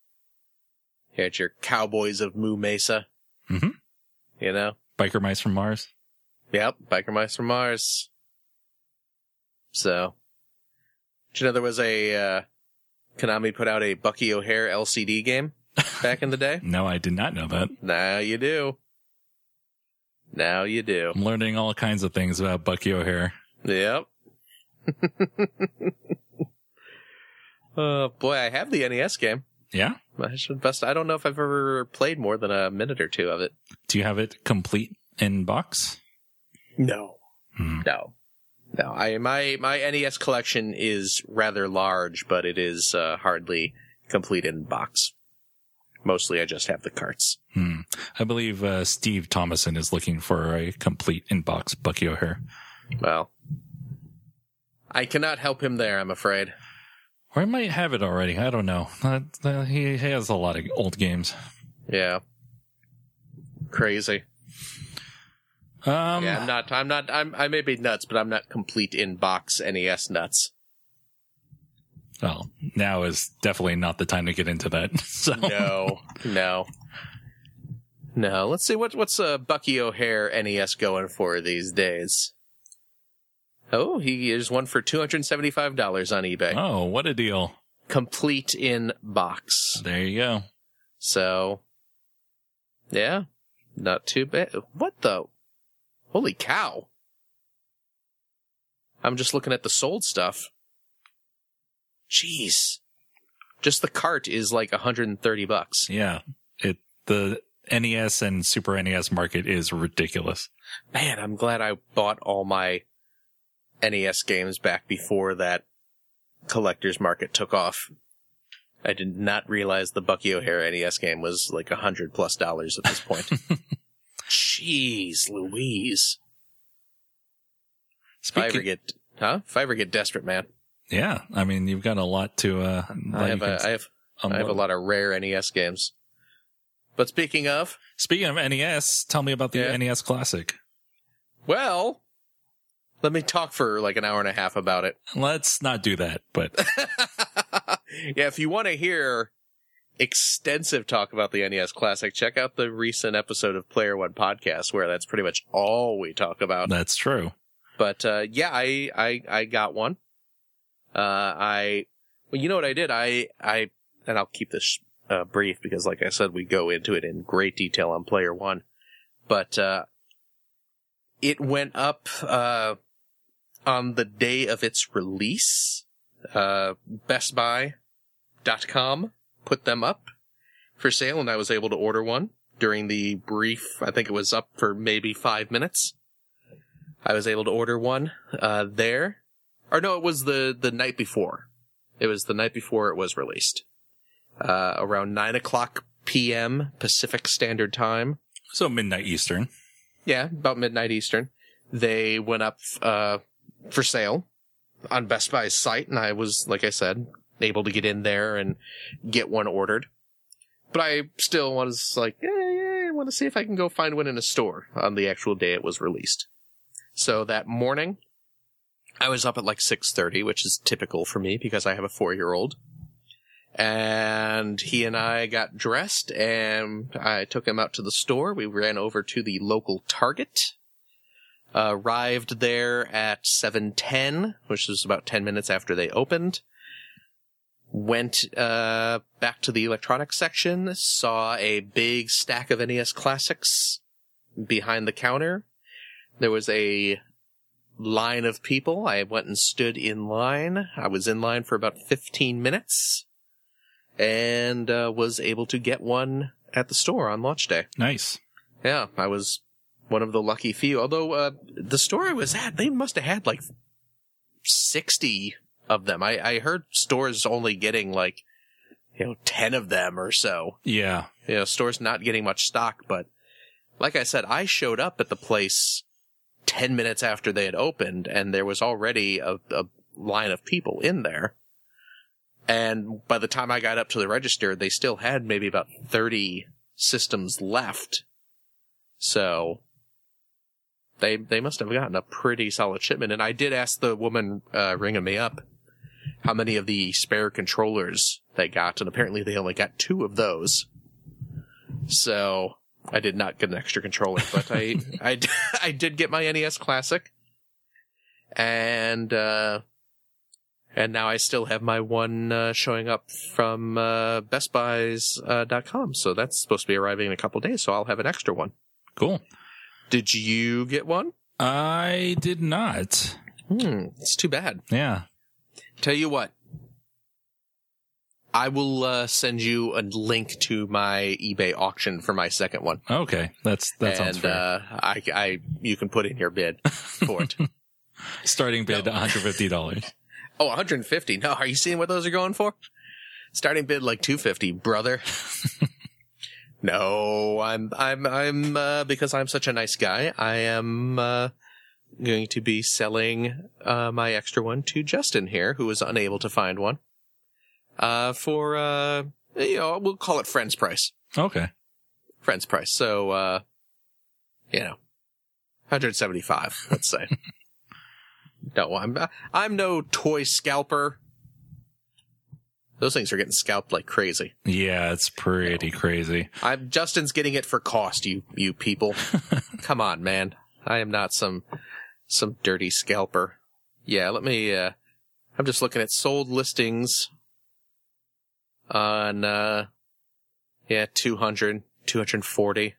You had your cowboys of Moo Mesa. Mhm. You know? Biker mice from Mars. Yep, biker mice from Mars. So, did you know there was a uh, Konami put out a Bucky O'Hare LCD game back in the day? No, I did not know that. Now you do. Now you do. I'm learning all kinds of things about Bucky O'Hare. Yep. Oh boy, I have the NES game. Yeah. I should best. I don't know if I've ever played more than a minute or two of it. Do you have it complete in box? No. Hmm. No. No. I my my NES collection is rather large, but it is uh, hardly complete in box. Mostly, I just have the carts. Hmm. I believe uh, Steve Thomason is looking for a complete in box Bucky O'Hare. Well, I cannot help him there. I'm afraid. Or I might have it already. I don't know. Uh, uh, he has a lot of old games. Yeah. Crazy. Um, yeah, I'm not. I'm not. I'm. I may be nuts, but I'm not complete in box NES nuts. Well, now is definitely not the time to get into that. So No, no, no. Let's see what what's uh, Bucky O'Hare NES going for these days. Oh, he is one for two hundred seventy five dollars on eBay, Oh, what a deal. complete in box. There you go. So, yeah, not too bad. What the? Holy cow! I'm just looking at the sold stuff. Jeez, just the cart is like 130 bucks. Yeah. It the NES and Super NES market is ridiculous. Man, I'm glad I bought all my NES games back before that collector's market took off. I did not realize the Bucky O'Hare NES game was like a hundred plus dollars at this point. Jeez Louise. If I ever get, huh? If I ever get desperate, man, yeah, I mean you've got a lot to. Uh, I have, a, I have, I have a lot of rare NES games. But speaking of, Speaking of NES, tell me about the Yeah. NES Classic. well, let me talk for like an hour and a half about it. Let's not do that, but yeah, if you want to hear extensive talk about the NES Classic, check out the recent episode of Player One Podcast, where that's pretty much all we talk about. that's true. But uh, yeah, I, I I got one. Uh, I well, you know what I did? I I and I'll keep this uh, brief because, like I said, we go into it in great detail on Player One. But uh, it went up uh, on the day of its release. Uh, BestBuy.com put them up for sale, and I was able to order one during the brief. I think it was up for maybe five minutes. I was able to order one uh, there, or no, it was the the night before. It was the night before it was released, uh, around nine o'clock p.m. Pacific Standard Time. So midnight Eastern. Yeah, about midnight Eastern. They went up uh, for sale on Best Buy's site, and I was, like I said, able to get in there and get one ordered. But I still was like, yeah, yeah, I want to see if I can go find one in a store on the actual day it was released. So that morning, I was up at like 6.30, which is typical for me because I have a four-year-old. And he and I got dressed and I took him out to the store. We ran over to the local Target. Arrived there at 7.10, which was about 10 minutes after they opened. Went, uh, back to the electronics section, saw a big stack of NES classics behind the counter. There was a line of people. I went and stood in line. I was in line for about 15 minutes and uh, was able to get one at the store on launch day. Nice. Yeah, I was one of the lucky few. Although uh, the store I was at, they must have had like 60 of them. I, I heard stores only getting like, you know, 10 of them or so. Yeah. You know, stores not getting much stock, but like I said, I showed up at the place 10 minutes after they had opened and there was already a, a line of people in there. And by the time I got up to the register, they still had maybe about 30 systems left. So they, they must have gotten a pretty solid shipment. And I did ask the woman, uh, ringing me up how many of the spare controllers they got. And apparently they only got two of those. So I did not get an extra controller, but I, I, I did get my NES Classic. And, uh, and now I still have my one, uh, showing up from, uh, BestBuys, uh, dot com. So that's supposed to be arriving in a couple days. So I'll have an extra one. Cool. Did you get one? I did not. Hmm. It's too bad. Yeah. Tell you what. I will, uh, send you a link to my eBay auction for my second one. Okay. That's, that sounds and, fair. uh, I, I, you can put in your bid for it. Starting bid $150. Oh, 150. No, are you seeing what those are going for? Starting bid like 250, brother. no, I'm, I'm, I'm, uh, because I'm such a nice guy, I am, uh, going to be selling, uh, my extra one to Justin here, who was unable to find one, uh, for, uh, you know, we'll call it friend's price. Okay. Friend's price. So, uh, you know, 175, let's say. no, I'm, I'm no toy scalper. Those things are getting scalped like crazy. Yeah, it's pretty crazy. I'm Justin's getting it for cost, you you people. Come on, man. I am not some some dirty scalper. Yeah, let me uh I'm just looking at sold listings on uh yeah, 200, 240.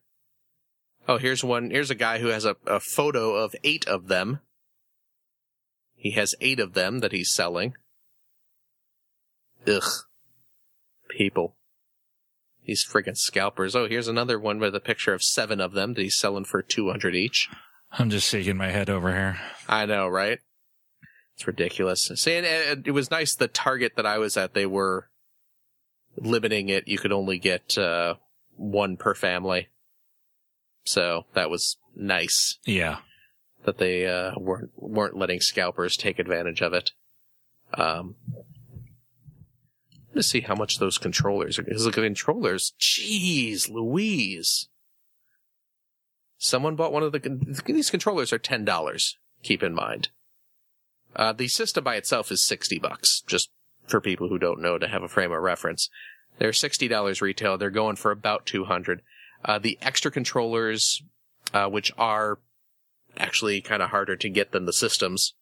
Oh, here's one. Here's a guy who has a, a photo of eight of them. He has eight of them that he's selling. Ugh. People. These friggin' scalpers. Oh, here's another one with a picture of seven of them that he's selling for 200 each. I'm just shaking my head over here. I know, right? It's ridiculous. See, and, and it was nice the target that I was at, they were limiting it. You could only get, uh, one per family. So that was nice Yeah. that they, uh, weren't, weren't letting scalpers take advantage of it. Um, to see how much those controllers are. Because the controllers, jeez, Louise. Someone bought one of the, these controllers are $10. Keep in mind. Uh, the system by itself is 60 bucks, just for people who don't know to have a frame of reference. They're $60 retail. They're going for about 200. Uh, the extra controllers, uh, which are actually kind of harder to get than the systems,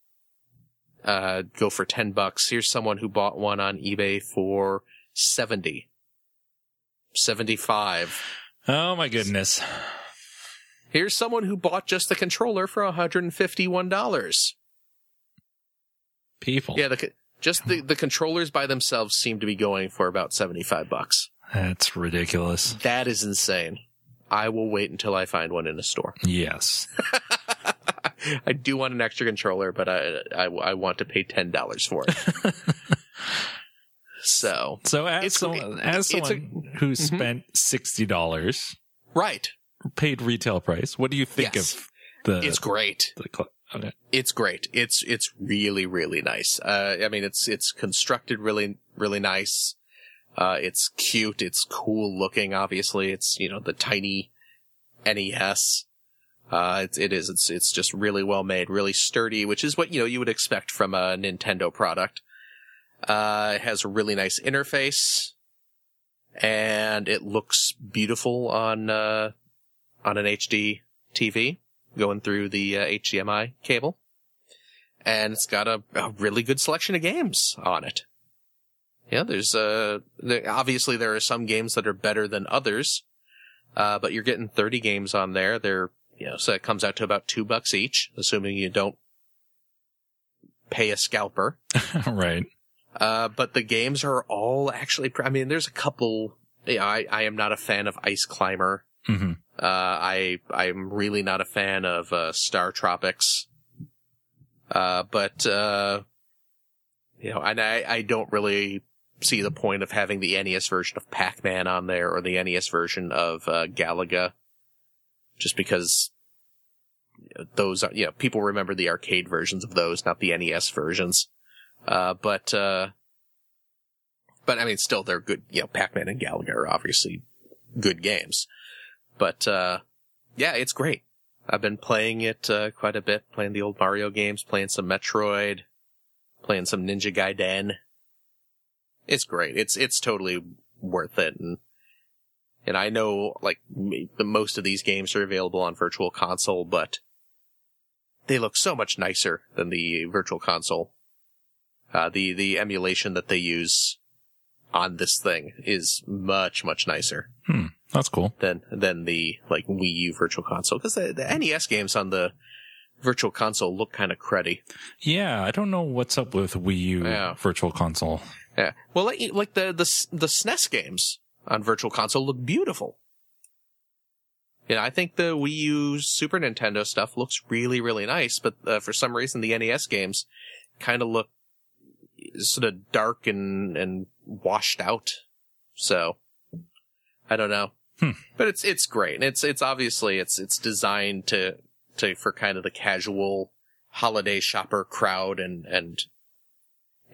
uh, go for 10 bucks. Here's someone who bought one on eBay for 70. 75. Oh my goodness. Here's someone who bought just the controller for $151. People. Yeah, the, just the, the controllers by themselves seem to be going for about 75 bucks. That's ridiculous. That is insane. I will wait until I find one in a store. Yes. I do want an extra controller, but I, I, I want to pay $10 for it. so, So as, someone, as it's a- someone who mm-hmm. spent $60 right. paid retail price, what do you think Yes. of the, It's great. the It's great. It's, it's really, really nice. Uh, I mean, it's, it's constructed really, really nice. Uh, it's cute. It's cool looking, obviously. It's, you know, the tiny NES. Uh, it, it is. It's, it's just really well made, really sturdy, which is what, you know, you would expect from a Nintendo product. Uh, it has a really nice interface and it looks beautiful on, uh, on an HD TV going through the uh, HDMI cable. And it's got a, a really good selection of games on it. Yeah, there's, uh, there, obviously there are some games that are better than others. Uh, but you're getting 30 games on there. They're, you know, so it comes out to about two bucks each, assuming you don't pay a scalper. right. Uh, but the games are all actually, I mean, there's a couple, yeah, I, I am not a fan of Ice Climber. hmm Uh, I, I'm really not a fan of, uh, StarTropics. Uh, but, uh, you know, and I, I don't really see the point of having the NES version of Pac-Man on there or the NES version of, uh, Galaga. Just because those are, you know, people remember the arcade versions of those, not the NES versions. Uh, but, uh, but I mean, still, they're good, you know, Pac-Man and Galaga are obviously good games. But, uh, yeah, it's great. I've been playing it, uh, quite a bit, playing the old Mario games, playing some Metroid, playing some Ninja Gaiden. It's great. It's, it's totally worth it. And, and I know, like, the most of these games are available on Virtual Console, but they look so much nicer than the Virtual Console. Uh, the, the emulation that they use on this thing is much, much nicer Hmm. That's cool. than, than the, like, Wii U Virtual Console. Cause the, the NES games on the Virtual Console look kind of cruddy. Yeah, I don't know what's up with Wii U Yeah. Virtual Console. Yeah. Well, like, like the, the, the SNES games on Virtual Console look beautiful. Yeah, I think the Wii U Super Nintendo stuff looks really, really nice, but uh, for some reason the NES games kind of look sort of dark and, and washed out. So, I don't know. Hmm. But it's, it's great. And it's, it's obviously, it's, it's designed to, to, for kind of the casual holiday shopper crowd and, and,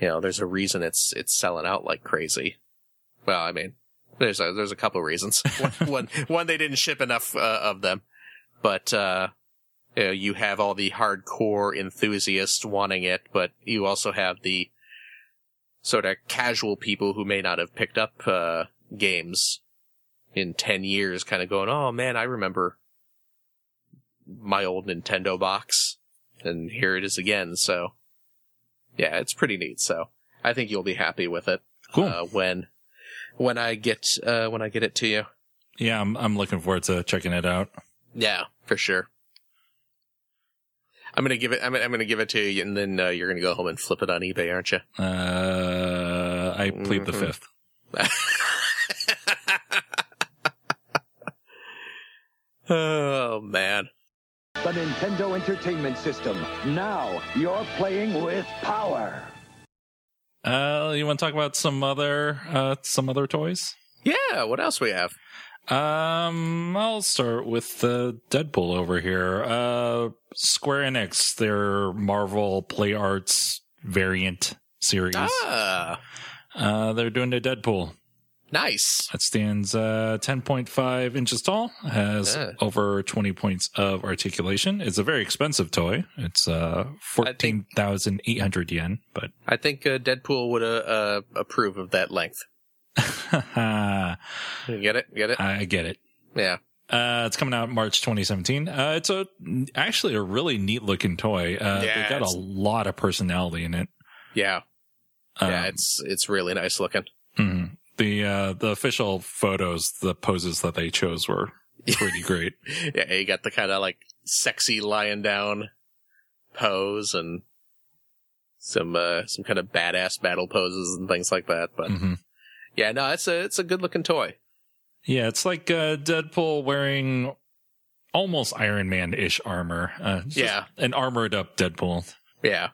you know, there's a reason it's, it's selling out like crazy. Well, I mean, there's a, there's a couple reasons. one, one, one, they didn't ship enough uh, of them, but, uh, you, know, you have all the hardcore enthusiasts wanting it, but you also have the sort of casual people who may not have picked up, uh, games in 10 years kind of going, oh man, I remember my old Nintendo box and here it is again. So yeah, it's pretty neat. So I think you'll be happy with it. Cool. Uh, when, when I get, uh, when I get it to you. yeah, I'm I'm looking forward to checking it out. Yeah, for sure. I'm gonna give it. I'm, I'm gonna give it to you, and then uh, you're gonna go home and flip it on eBay, aren't you? Uh, I plead the Mhm. fifth. oh man. The Nintendo Entertainment System. Now you're playing with power. Uh, you want to talk about some other uh some other toys? Yeah. What else we have? Um, I'll start with the Deadpool over here. Uh, Square Enix, their Marvel Play Arts variant series. Ah, Uh, they're doing the Deadpool. Nice. It stands uh 10.5 inches tall, has Yeah. over 20 points of articulation. It's a very expensive toy. It's uh 14,800 yen, but I think uh, Deadpool would uh, uh, approve of that length. You get it? Get it? I get it. Yeah. Uh, it's coming out March 2017. Uh, it's a actually a really neat looking toy. Uh, Yeah, they've got a lot of personality in it. Yeah. Yeah. Um, It's it's really nice looking. mhm. The uh, the official photos, the poses that they chose were pretty great. Yeah. You got the kind of like sexy lying down pose and some uh, some kind of badass battle poses and things like that. But hmm yeah, no, it's a it's a good looking toy. Yeah, it's like uh, Deadpool wearing almost Iron Man ish armor. Uh, Yeah. an armored up Deadpool, Yeah.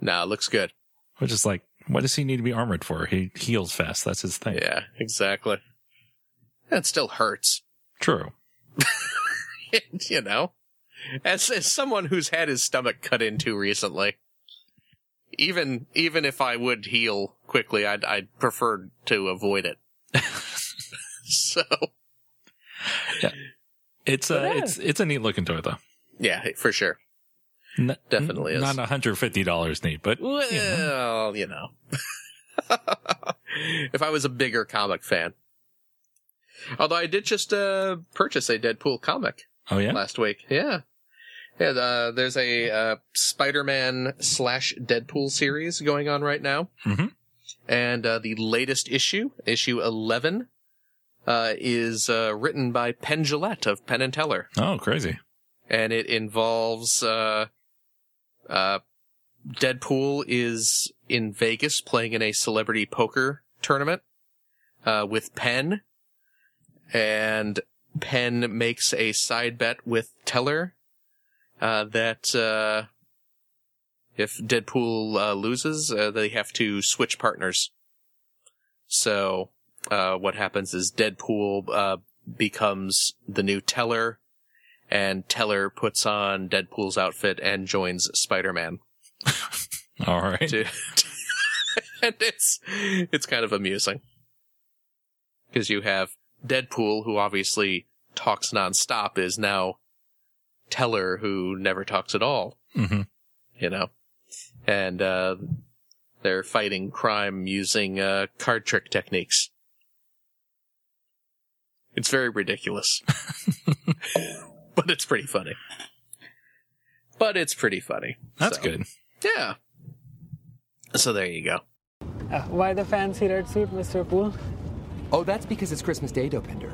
No, it looks good. which is like, what does he need to be armored for? He heals fast. That's his thing. Yeah, exactly. That still hurts. True. you know, as as someone who's had his stomach cut into recently, even even if I would heal quickly, I'd I'd prefer to avoid it. so yeah. It's uh, a yeah. it's it's a neat looking toy though. yeah, for sure. N- Definitely is. Not hundred fifty dollars neat, but Well, you know. you know, if I was a bigger comic fan. Although I did just uh, purchase a Deadpool comic. oh yeah, last week. Yeah. Yeah, uh, there's a uh, Spider-Man slash Deadpool series going on right now. Mhm. And uh, the latest issue, issue 11, uh, is uh, written by Penn Jillette of Penn and Teller. oh crazy. And it involves uh, Deadpool is in Vegas playing in a celebrity poker tournament uh, with Penn, and Penn makes a side bet with Teller uh, that uh, if Deadpool uh, loses, uh, they have to switch partners. So uh, what happens is Deadpool becomes the new Teller, and Teller puts on Deadpool's outfit and joins Spider-Man. All right. To, and it's it's kind of amusing because you have Deadpool, who obviously talks nonstop, is now Teller, who never talks at all. hmm You know, and uh, they're fighting crime using uh, card trick techniques. It's very ridiculous, but it's pretty funny. But it's pretty funny. That's So, good. Yeah. So there you go. Uh, why the fancy red suit, Mr. Poole? Oh, that's because it's Christmas Day, Dopinder.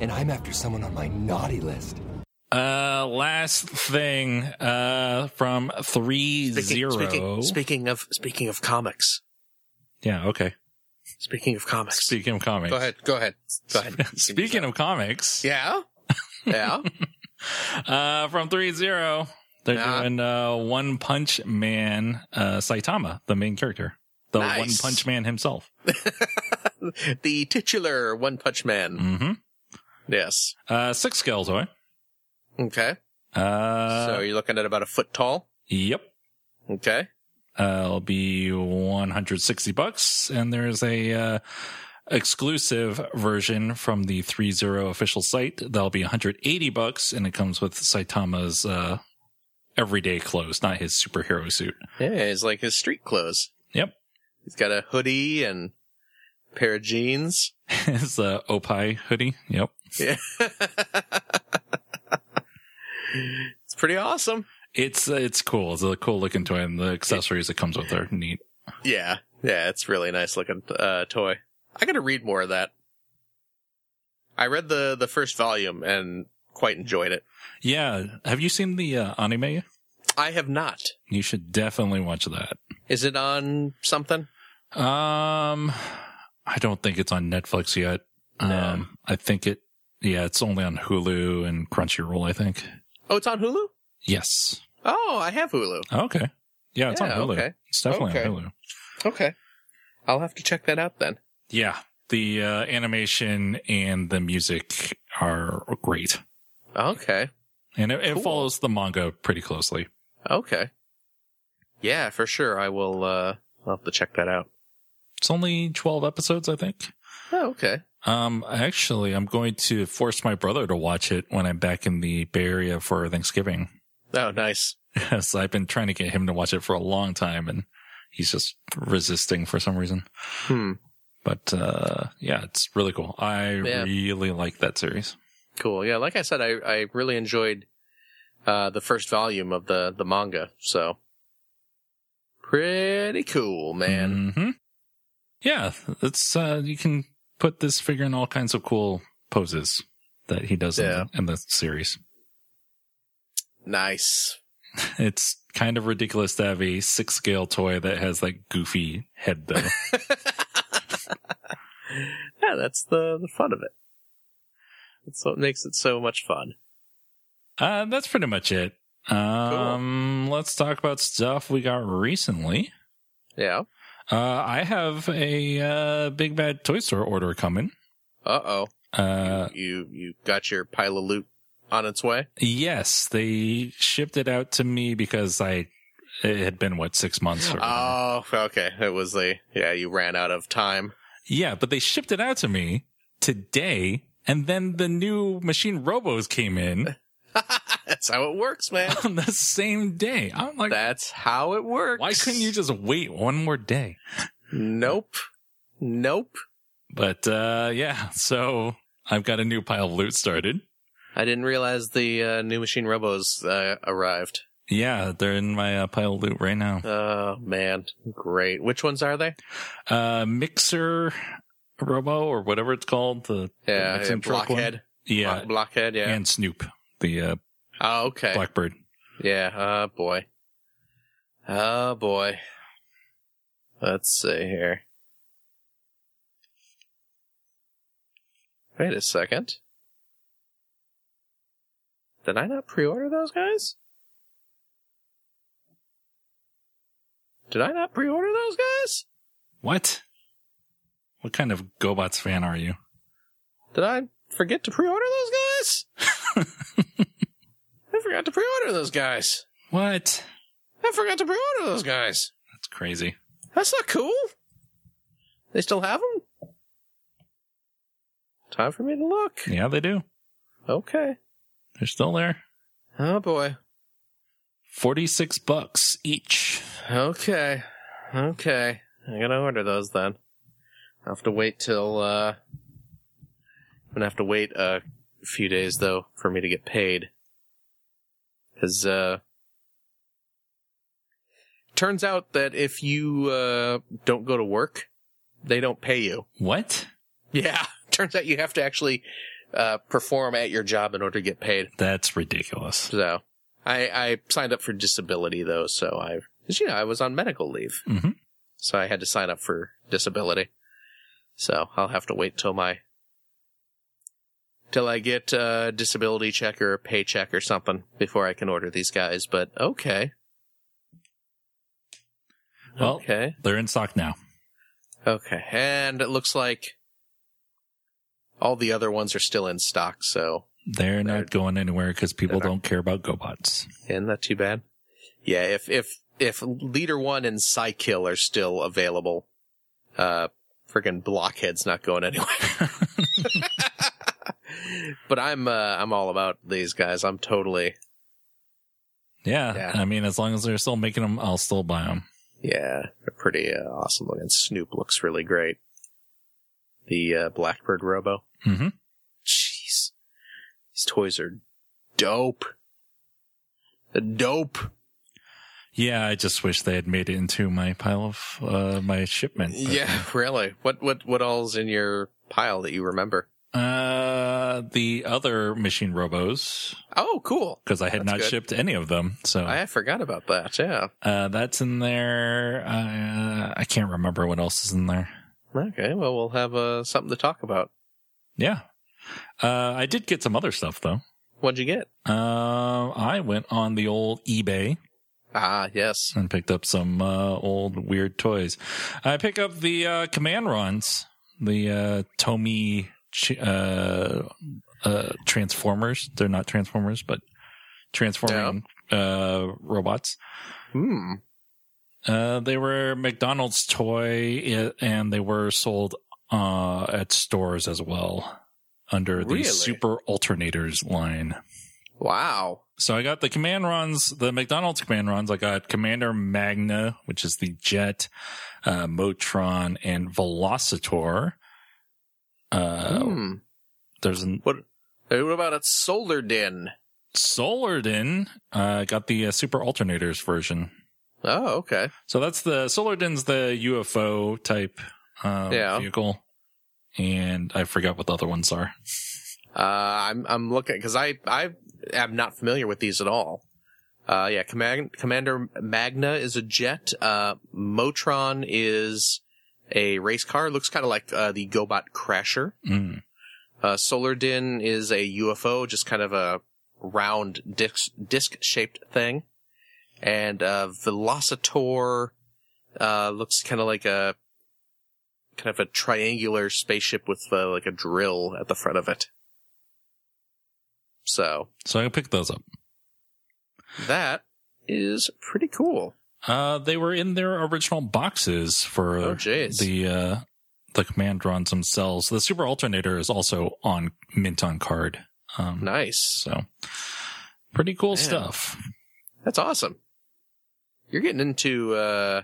And I'm after someone on my naughty list. Uh, last thing, uh, from three Speaking, zero. speaking, speaking of speaking of comics. yeah. Okay. Speaking of comics. Speaking of comics. Go ahead. Go ahead. Go ahead. Speaking of comics, Yeah. Yeah. uh, from threezero, they're Yeah. doing uh, One Punch Man, uh, Saitama, the main character, the Nice. One Punch Man himself. the titular One Punch Man. hmm Yes. Uh, six scale toy. Okay. Uh, so you're looking at about a foot tall. yep. Okay. Uh, it'll be 160 bucks. And there's a, uh, exclusive version from the threezero official site. That'll be 180 bucks. And it comes with Saitama's, uh, everyday clothes, not his superhero suit. Yeah, it's like his street clothes. Yep. He's got a hoodie and a pair of jeans. his, uh, Oppai hoodie. Yep. Yeah. it's pretty awesome. It's, uh, it's cool. It's a cool looking toy and the accessories that comes with are neat. Yeah. Yeah, it's really nice looking uh toy. I got to read more of that. I read the the first volume and quite enjoyed it. Yeah. Have you seen the, uh, anime? I have not. You should definitely watch that. Is it on something? Um, I don't think it's on Netflix yet. No. Um, I think it, yeah, it's only on Hulu and Crunchyroll, I think. Oh, it's on Hulu? Yes. Oh, I have Hulu. Okay. Yeah, it's Yeah, on Hulu. okay. It's definitely Okay. on Hulu. Okay. I'll have to check that out then. Yeah. The uh, animation and the music are great. Okay. And it, it follows the manga pretty closely. Okay. Yeah, for sure. I will, uh, I'll have to check that out. It's only 12 episodes, I think. Oh, okay. Um, actually, I'm going to force my brother to watch it when I'm back in the Bay Area for Thanksgiving. Oh, nice. Yes, I've been trying to get him to watch it for a long time and he's just resisting for some reason. Hmm. But, uh, yeah, it's really cool. I Yeah. really like that series. Cool. Yeah, like I said, I, I really enjoyed, uh, the first volume of the, the manga. So, pretty cool, man. hmm Yeah, it's, uh, you can put this figure in all kinds of cool poses that he does Yeah. in, the, in the series. Nice. It's kind of ridiculous to have a six scale toy that has like goofy head though. Yeah, that's the, the fun of it. That's what makes it so much fun. uh, that's pretty much it. Um, let's talk about stuff we got recently. Yeah. Uh, I have a, uh, big bad toy store order coming. Uh oh. Uh, You, you got your pile of loot on its way? yes, they shipped it out to me because I, it had been what, six months or Oh, okay. It was the, yeah, you ran out of time. Yeah, but they shipped it out to me today, and then the new machine robos came in That's how it works, man. on the same day. I'm like, That's how it works. why couldn't you just wait one more day? Nope. Nope. But uh yeah, so I've got a new pile of loot started. I didn't realize the uh, new machine robos uh, arrived. Yeah, they're in my uh, pile of loot right now. Oh man, great. Which ones are they? Uh Mixer Robo or whatever it's called, the the Yeah, yeah mixing truck one. Blockhead. Yeah, Block- Blockhead. Yeah. and Snoop, the uh, oh, okay. Blackbird. Yeah. Oh boy. Oh boy. Let's see here. Wait a second. Did I not pre-order those guys? Did I not pre-order those guys? What? What kind of GoBots fan are you? Did I forget to pre-order those guys? I forgot to pre-order those guys. What? I forgot to pre-order those guys. That's crazy. That's not cool. They still have them? Time for me to look. Yeah, they do. Okay. They're still there. Oh boy. 46 bucks each. Okay. Okay. I'm gonna order those then. I'll have to wait till, uh, I'm gonna have to wait a few days though for me to get paid. Cause, uh, turns out that if you, uh, don't go to work, they don't pay you. What? Yeah. Turns out you have to actually, uh, perform at your job in order to get paid. That's ridiculous. So, I, I signed up for disability though, so I, cause you know, I was on medical leave. hmm So I had to sign up for disability. So I'll have to wait till my, till I get a disability check or a paycheck or something before I can order these guys, but okay. Well, Okay. they're in stock now. Okay. And it looks like all the other ones are still in stock, so They're not going anywhere because people They're don't care about GoBots. isn't that too bad? Yeah, if, if, if Leader 1 and Psykill are still available, uh, friggin' Blockhead's not going anywhere. but I'm, uh, I'm all about these guys. I'm totally, Yeah, Yeah. I mean, as long as they're still making them, I'll still buy them. yeah, they're pretty, uh, awesome looking. Snoop looks really great. The, uh, Blackbird Robo. hmm Jeez. These toys are dope. The Dope. Yeah, I just wish they had made it into my pile of uh, my shipment. but- Yeah, really. What what what all's in your pile that you remember? Uh, the other machine robos, Oh, cool. because I had That's not good. shipped any of them. So I forgot about that. Yeah. uh, that's in there. Uh, I can't remember what else is in there. Okay. Well, we'll have uh, something to talk about. Yeah. Uh, I did get some other stuff though. What'd you get? Uh, I went on the old eBay Ah, yes. and picked up some uh, old weird toys. I picked up the uh, Commandrons, the uh, Tomy ch- uh, uh, Transformers. They're not Transformers, but transforming uh, robots. Hmm. Uh, they were McDonald's toy, and they were sold uh, at stores as well under the Really? Super Alternators line. Wow. So I got the Commandrons, the McDonald's Commandrons. I got Commander Magna, which is the jet, uh, Motron, and Velocitor. Uh, hmm. there's an What? What about a Solar Din? Solardyn. Uh, got the uh, Super Alternators version. Oh, okay. So that's the Solardyn's the UFO type um, Yeah. vehicle, and I forgot what the other ones are. Uh, I'm I'm looking because I I am not familiar with these at all. Uh, yeah, Command, Commander Magna is a jet. Uh, Motron is a race car. Looks kind of like uh, the GoBot Crasher. Mm. Uh, Solardyn is a UFO, just kind of a round disc disc shaped thing. And uh, Velocitor uh, looks kind of like a kind of a triangular spaceship with uh, like a drill at the front of it. So So I can pick those up. that is pretty cool. Uh, they were in their original boxes for Oh, the uh, the Commandrons themselves. The Super Alternator is also on mint on card. Um, Nice. So pretty cool Man. stuff. That's awesome. You're getting into uh,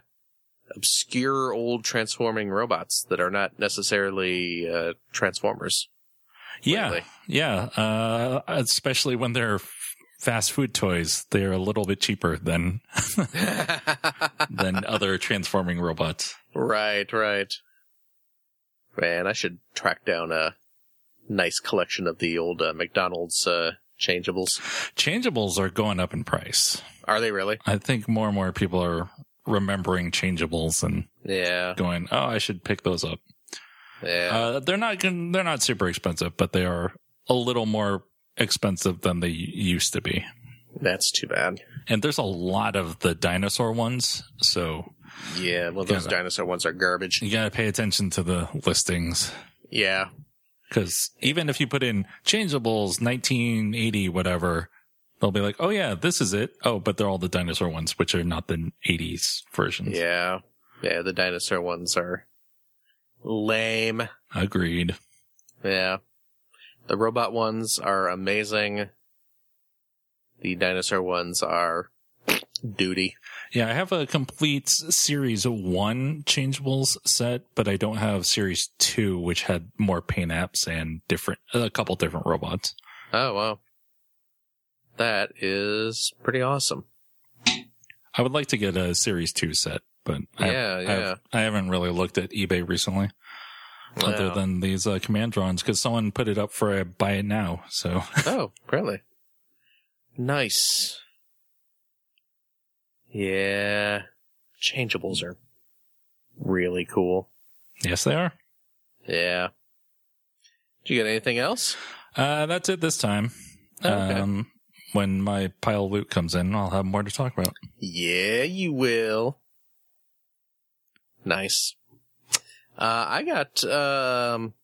obscure old transforming robots that are not necessarily uh, transformers. Yeah, lately. yeah. Uh, especially when they're fast food toys, they're a little bit cheaper than than other transforming robots. right, right. Man, I should track down a nice collection of the old uh, McDonald's uh, changeables. Changeables are going up in price. Are they really? I think more and more people are remembering changeables and Yeah. going, "Oh, I should pick those up." Yeah. Uh, they're not they're not super expensive, but they are a little more expensive than they used to be. That's too bad. And there's a lot of the dinosaur ones, so Yeah. Well, those Yeah. dinosaur ones are garbage. you got to pay attention to the listings Yeah. because even if you put in changeables 1980 whatever, they'll be like, "Oh yeah, this is it." Oh, but they're all the dinosaur ones, which are not the 80s versions. Yeah. Yeah. The dinosaur ones are lame. Agreed. Yeah. The robot ones are amazing. The dinosaur ones are duty. Yeah, I have a complete series one changeables set, but I don't have series two, which had more paint apps and different, a couple different robots. Oh, wow. That is pretty awesome. I would like to get a series two set, but I, Yeah, I, yeah. I haven't really looked at eBay recently, other than these uh, Commandrons, because someone put it up for a buy it now. So oh, really? Nice. Yeah. Changeables are really cool. yes, they are. Yeah. Did you get anything else? Uh, that's it this time. Okay. Um, when my pile of loot comes in, I'll have more to talk about. Yeah, you will. Nice. Uh, I got, um,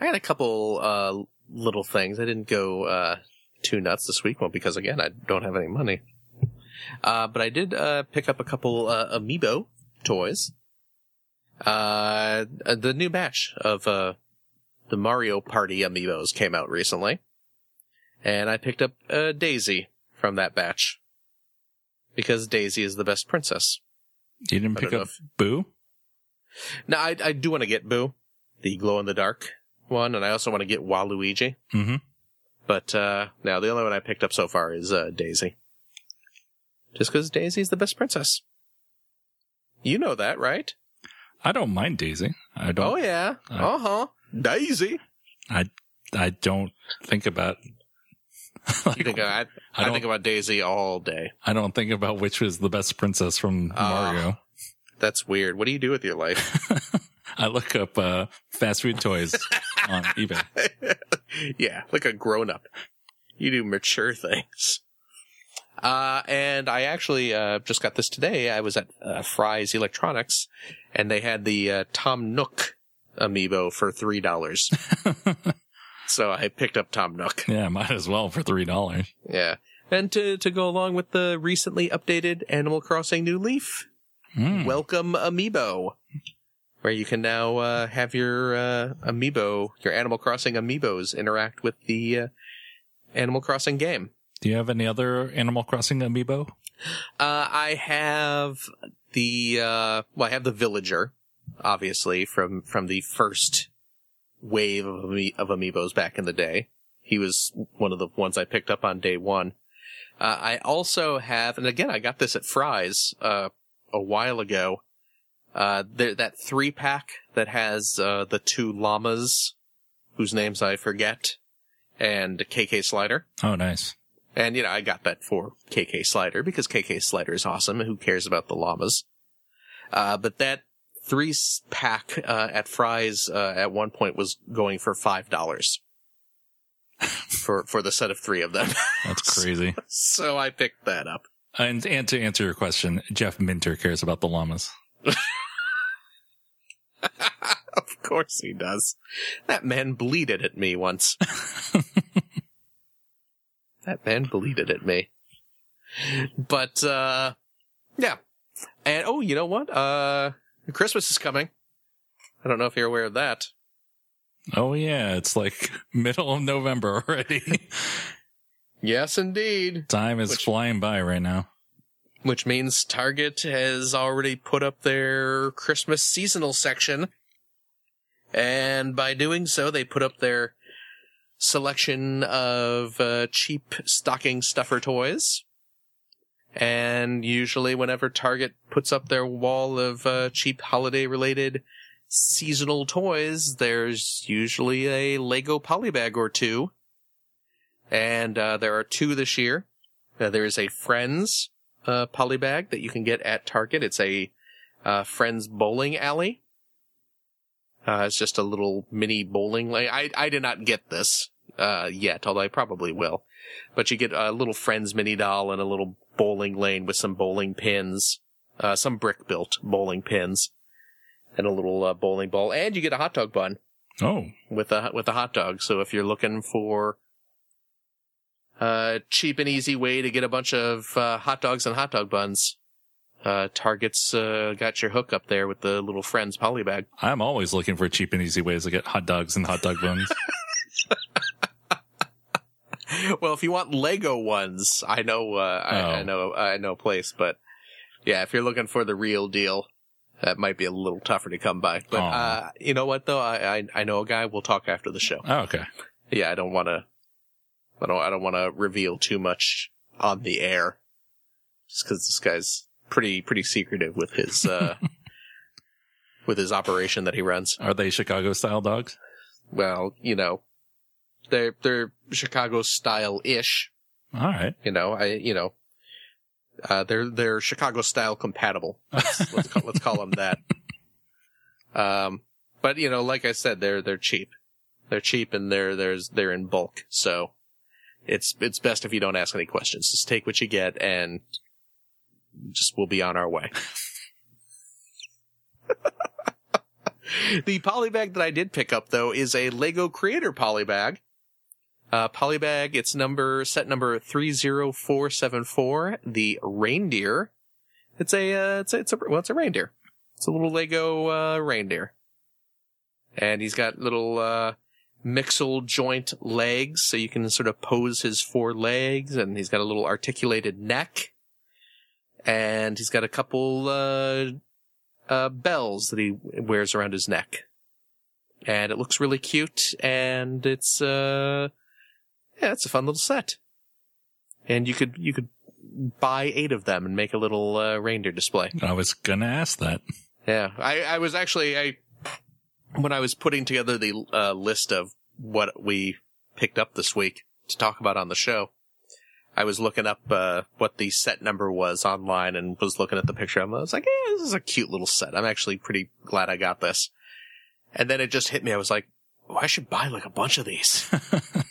I got a couple, uh, little things. I didn't go, uh, too nuts this week. Well, because again, I don't have any money. Uh, but I did, uh, pick up a couple, uh, amiibo toys. Uh, the new batch of, uh, the Mario Party amiibos came out recently. And I picked up, uh, Daisy from that batch because Daisy is the best princess. You didn't pick up know Boo? Now, I, I do want to get Boo, the glow in the dark one, and I also want to get Waluigi. Mm-hmm. But uh, now the only one I picked up so far is uh, Daisy. Just because Daisy's the best princess. You know that, right? I don't mind Daisy. I don't. Oh yeah. Uh huh. Daisy. I I don't think about. like, You think I, I I, don't- think about Daisy all day. I don't think about which was the best princess from Ah. Mario. That's weird. What do you do with your life? I look up uh, fast food toys on eBay. yeah, like a grown up. You do mature things. Uh, and I actually, uh, just got this today. I was at, uh, Fry's Electronics and they had the, uh, Tom Nook amiibo for $3. So I picked up Tom Nook. Yeah, might as well for three dollars. Yeah. And to, to go along with the recently updated Animal Crossing New Leaf, Mm. Welcome Amiibo, where you can now uh, have your uh, amiibo, your Animal Crossing amiibos interact with the uh, Animal Crossing game. Do you have any other Animal Crossing amiibo? Uh, I have the uh, well, I have the Villager, obviously from from the first wave of ami- of amiibos back in the day. He was one of the ones I picked up on day one. Uh, I also have, and again, I got this at Fry's uh, a while ago. Uh, there, that three pack that has uh, the two llamas, whose names I forget, and KK Slider. Oh, nice. And, you know, I got that for KK Slider because KK Slider is awesome. Who cares about the llamas? Uh, but that three pack, uh, at Fry's, uh, at one point was going for $5 for, for the set of three of them. That's crazy. so I picked that up. and and to answer your question, Jeff Minter cares about the llamas. of course he does. That man bleated at me once. that man bleated at me. But, uh, yeah. And, oh, you know what? Uh, Christmas is coming. I don't know if you're aware of that. Oh yeah, it's like middle of November already. Yes, indeed. Time is Which- flying by right now. Which means Target has already put up their Christmas seasonal section. And by doing so, they put up their selection of uh, cheap stocking stuffer toys. And usually, whenever Target puts up their wall of uh, cheap holiday related seasonal toys, there's usually a Lego polybag or two. And uh, there are two this year. Uh, there is a Friends uh, polybag that you can get at Target. It's a uh, Friends bowling alley. Uh, it's just a little mini bowling lane. I, I did not get this uh, yet, although I probably will. But you get a little Friends mini doll and a little bowling lane with some bowling pins, uh, some brick built bowling pins, and a little uh, bowling ball, and you get a hot dog bun Oh, with a with a hot dog. So if you're looking for a cheap and easy way to get a bunch of uh, hot dogs and hot dog buns, uh, Target's uh, got your hook up there with the little Friends polybag. I'm always looking for cheap and easy ways to get hot dogs and hot dog buns. well, if you want Lego ones, I know, uh, I, I Oh. know, I know a place, but yeah, if you're looking for the real deal, that might be a little tougher to come by. But, Aw. uh, you know what though? I, I, I know a guy. We'll talk after the show. oh, okay. Yeah, I don't want to, I don't, I don't want to reveal too much on the air. Just cause this guy's pretty, pretty secretive with his, uh, with his operation that he runs. Are they Chicago style dogs? Well, you know, they're, they're Chicago style ish. All right. You know, I, you know, uh, they're, they're Chicago style compatible. Let's, let's call, let's call them that. Um, but you know, like I said, they're, they're cheap. They're cheap and they're, there's, they're in bulk. So it's, it's best if you don't ask any questions. Just take what you get and just we'll be on our way. the polybag that I did pick up though is a Lego Creator polybag. Uh, polybag, it's number, set number 30474, the reindeer. It's a, uh, it's a, it's a, well, it's a reindeer. It's a little Lego, uh, reindeer. And he's got little, uh, mixel joint legs, so you can sort of pose his four legs, and he's got a little articulated neck. And he's got a couple, uh, uh, bells that he wears around his neck. And it looks really cute, and it's, uh, yeah, it's a fun little set. And you could, you could buy eight of them and make a little, uh, reindeer display. I was gonna ask that. Yeah, I, I was actually I when I was putting together the uh, list of what we picked up this week to talk about on the show. I was looking up uh, what the set number was online and was looking at the picture. I was like, "Yeah, this is a cute little set. I'm actually pretty glad I got this." And then it just hit me. I was like, "Oh, I should buy like a bunch of these."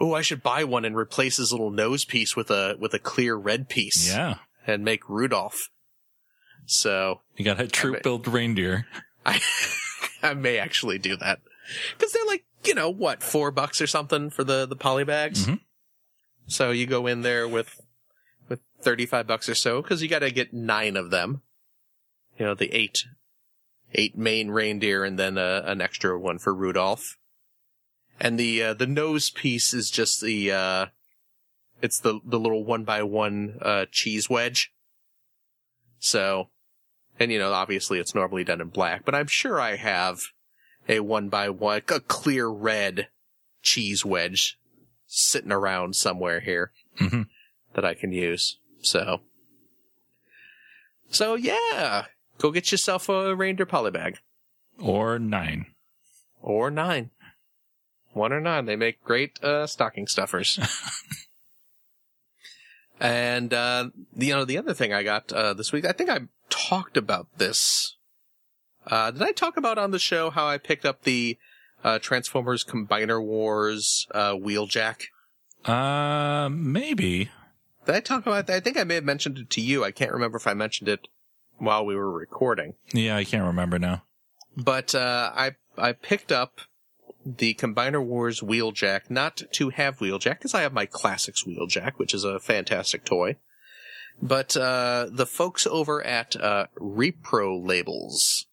oh, I should buy one and replace his little nose piece with a with a clear red piece Yeah. and make Rudolph. So You got a troop built reindeer. I I may actually do that because they're like you know what four bucks or something for the the poly bags. Mhm. So you go in there with with thirty five bucks or so because you got to get nine of them. You know the eight eight main reindeer and then uh, an extra one for Rudolph. And the uh, the nose piece is just the uh, it's the the little one by one uh, cheese wedge. So and you know, obviously it's normally done in black, but I'm sure I have a one by one, a clear red cheese wedge sitting around somewhere here Mhm. that I can use. So, so yeah, go get yourself a reindeer polybag Or nine. or nine. One or nine. They make great, uh, stocking stuffers. and, uh, you know, the other thing I got, uh, this week, I think I talked about this. Uh, did I talk about on the show how I picked up the, uh, Transformers Combiner Wars, uh, Wheeljack? Uh, maybe. Did I talk about that? I think I may have mentioned it to you. I can't remember if I mentioned it while we were recording. Yeah, I can't remember now. But uh, I I picked up the Combiner Wars Wheeljack, not to have Wheeljack, because I have my Classics Wheeljack, which is a fantastic toy. But uh, the folks over at uh, Repro Labels,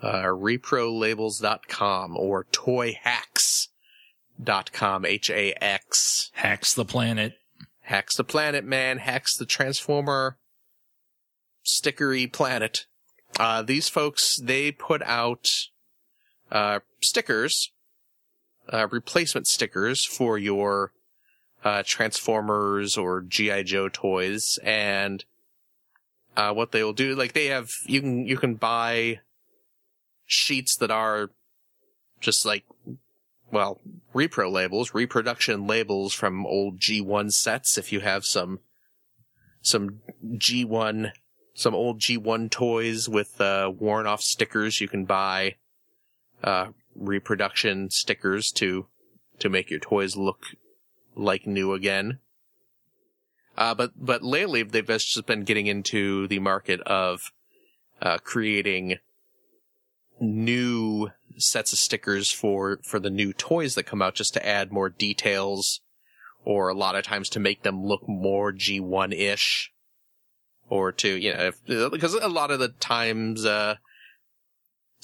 uh, reprolabels.com or toyhax.com, H-A-X, Hacks the planet. hacks the planet, man, hacks the Transformer stickery planet. Uh, these folks, they put out, uh, stickers, uh, replacement stickers for your, uh, Transformers or G.I. Joe toys. And, uh, what they will do, like they have, you can, you can buy sheets that are just like well, repro labels, reproduction labels from old G1 sets. If you have some, some G1, some old G1 toys with, uh, worn off stickers, you can buy, uh, reproduction stickers to, to make your toys look like new again. Uh, but, but lately they've just been getting into the market of, uh, creating new sets of stickers for, for the new toys that come out just to add more details or a lot of times to make them look more G1-ish or to, you know, if, because a lot of the times, uh,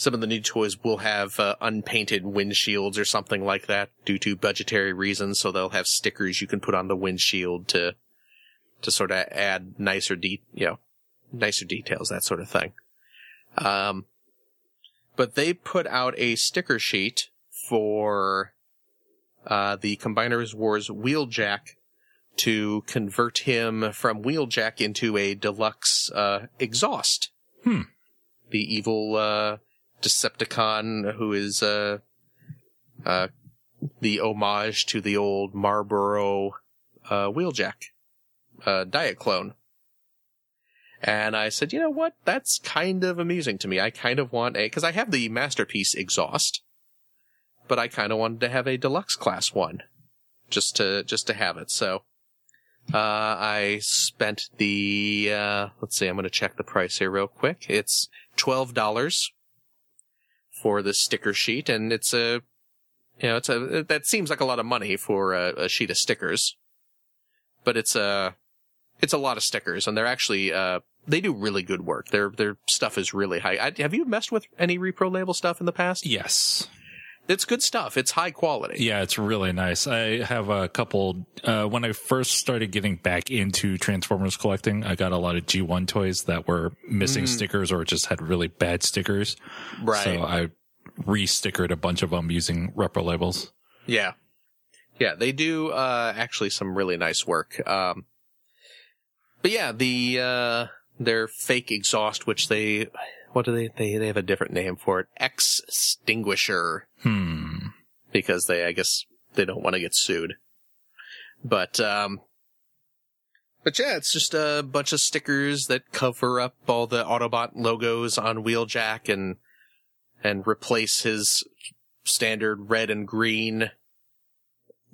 some of the new toys will have uh, unpainted windshields or something like that due to budgetary reasons. So they'll have stickers you can put on the windshield to to sort of add nicer de- you know nicer details, that sort of thing. Um, but they put out a sticker sheet for uh, the Combiners Wars Wheeljack to convert him from Wheeljack into a deluxe uh, exhaust. Hmm. The evil uh, Decepticon who is uh, uh, the homage to the old Marlboro uh, Wheeljack uh, Diaclone. And I said, you know what? That's kind of amusing to me. I kind of want a, cause I have the masterpiece exhaust, but I kind of wanted to have a deluxe class one just to, just to have it. So, uh, I spent the, uh, let's see, I'm going to check the price here real quick. It's $12 for the sticker sheet and it's a, you know, it's a, that seems like a lot of money for a, a sheet of stickers, but it's a, it's a lot of stickers and they're actually, uh, they do really good work. Their, their stuff is really high. I, have you messed with any repro label stuff in the past? Yes. It's good stuff. It's high quality. Yeah, it's really nice. I have a couple, uh, when I first started getting back into Transformers collecting, I got a lot of G1 toys that were missing stickers or just had really bad stickers. Right. So I re-stickered a bunch of them using repro labels. Yeah. Yeah, they do, uh, actually some really nice work. Um, but yeah, the, uh, their fake exhaust, which they, what do they, they, they have a different name for it. Extinguisher. Hmm. Because they, I guess, they don't want to get sued. But, um, but yeah, it's just a bunch of stickers that cover up all the Autobot logos on Wheeljack and, and replace his standard red and green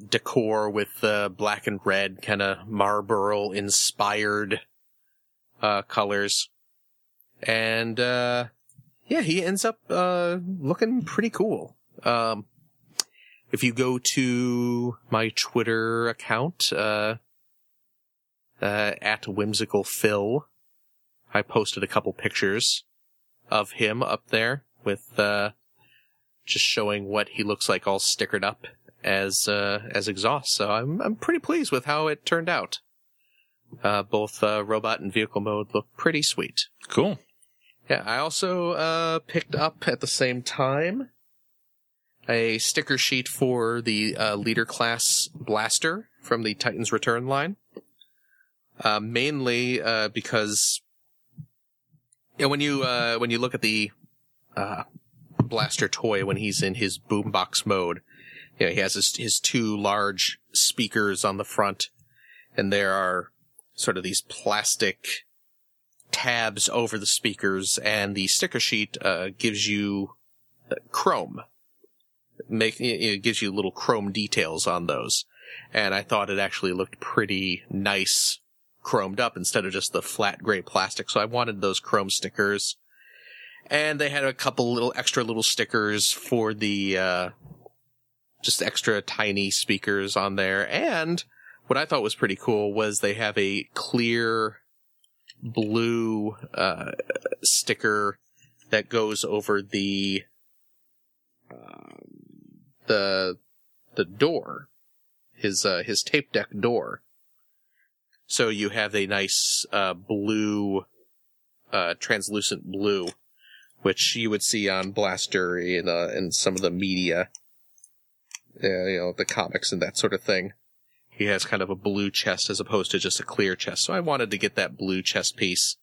decor with uh, black and red, kind of Marlboro inspired uh, colors. And uh, yeah, he ends up uh, looking pretty cool. Um, if you go to my Twitter account uh, uh, at whimsical Phil, I posted a couple pictures of him up there with uh, just showing what he looks like all stickered up as uh, as exhaust. So I'm I'm pretty pleased with how it turned out. Uh, both robot and vehicle mode look pretty sweet. Cool. Yeah, I also uh, picked up at the same time a sticker sheet for the uh, leader class blaster from the Titans Return line. Uh, mainly uh, because you know, when you uh, when you look at the uh, blaster toy when he's in his boombox mode, you know, he has his, his two large speakers on the front, and there are sort of these plastic tabs over the speakers, and the sticker sheet uh, gives you uh, chrome. Make it gives you little chrome details on those, and I thought it actually looked pretty nice, chromed up instead of just the flat gray plastic. So I wanted those chrome stickers, and they had a couple little extra little stickers for the uh, just extra tiny speakers on there, and what I thought was pretty cool was they have a clear blue uh, sticker that goes over the uh, the the door, his uh, his tape deck door. So you have a nice uh, blue, uh, translucent blue, which you would see on Blaster in uh, in some of the media, uh, you know, the comics and that sort of thing he has kind of a blue chest as opposed to just a clear chest. So I wanted to get that blue chest piece.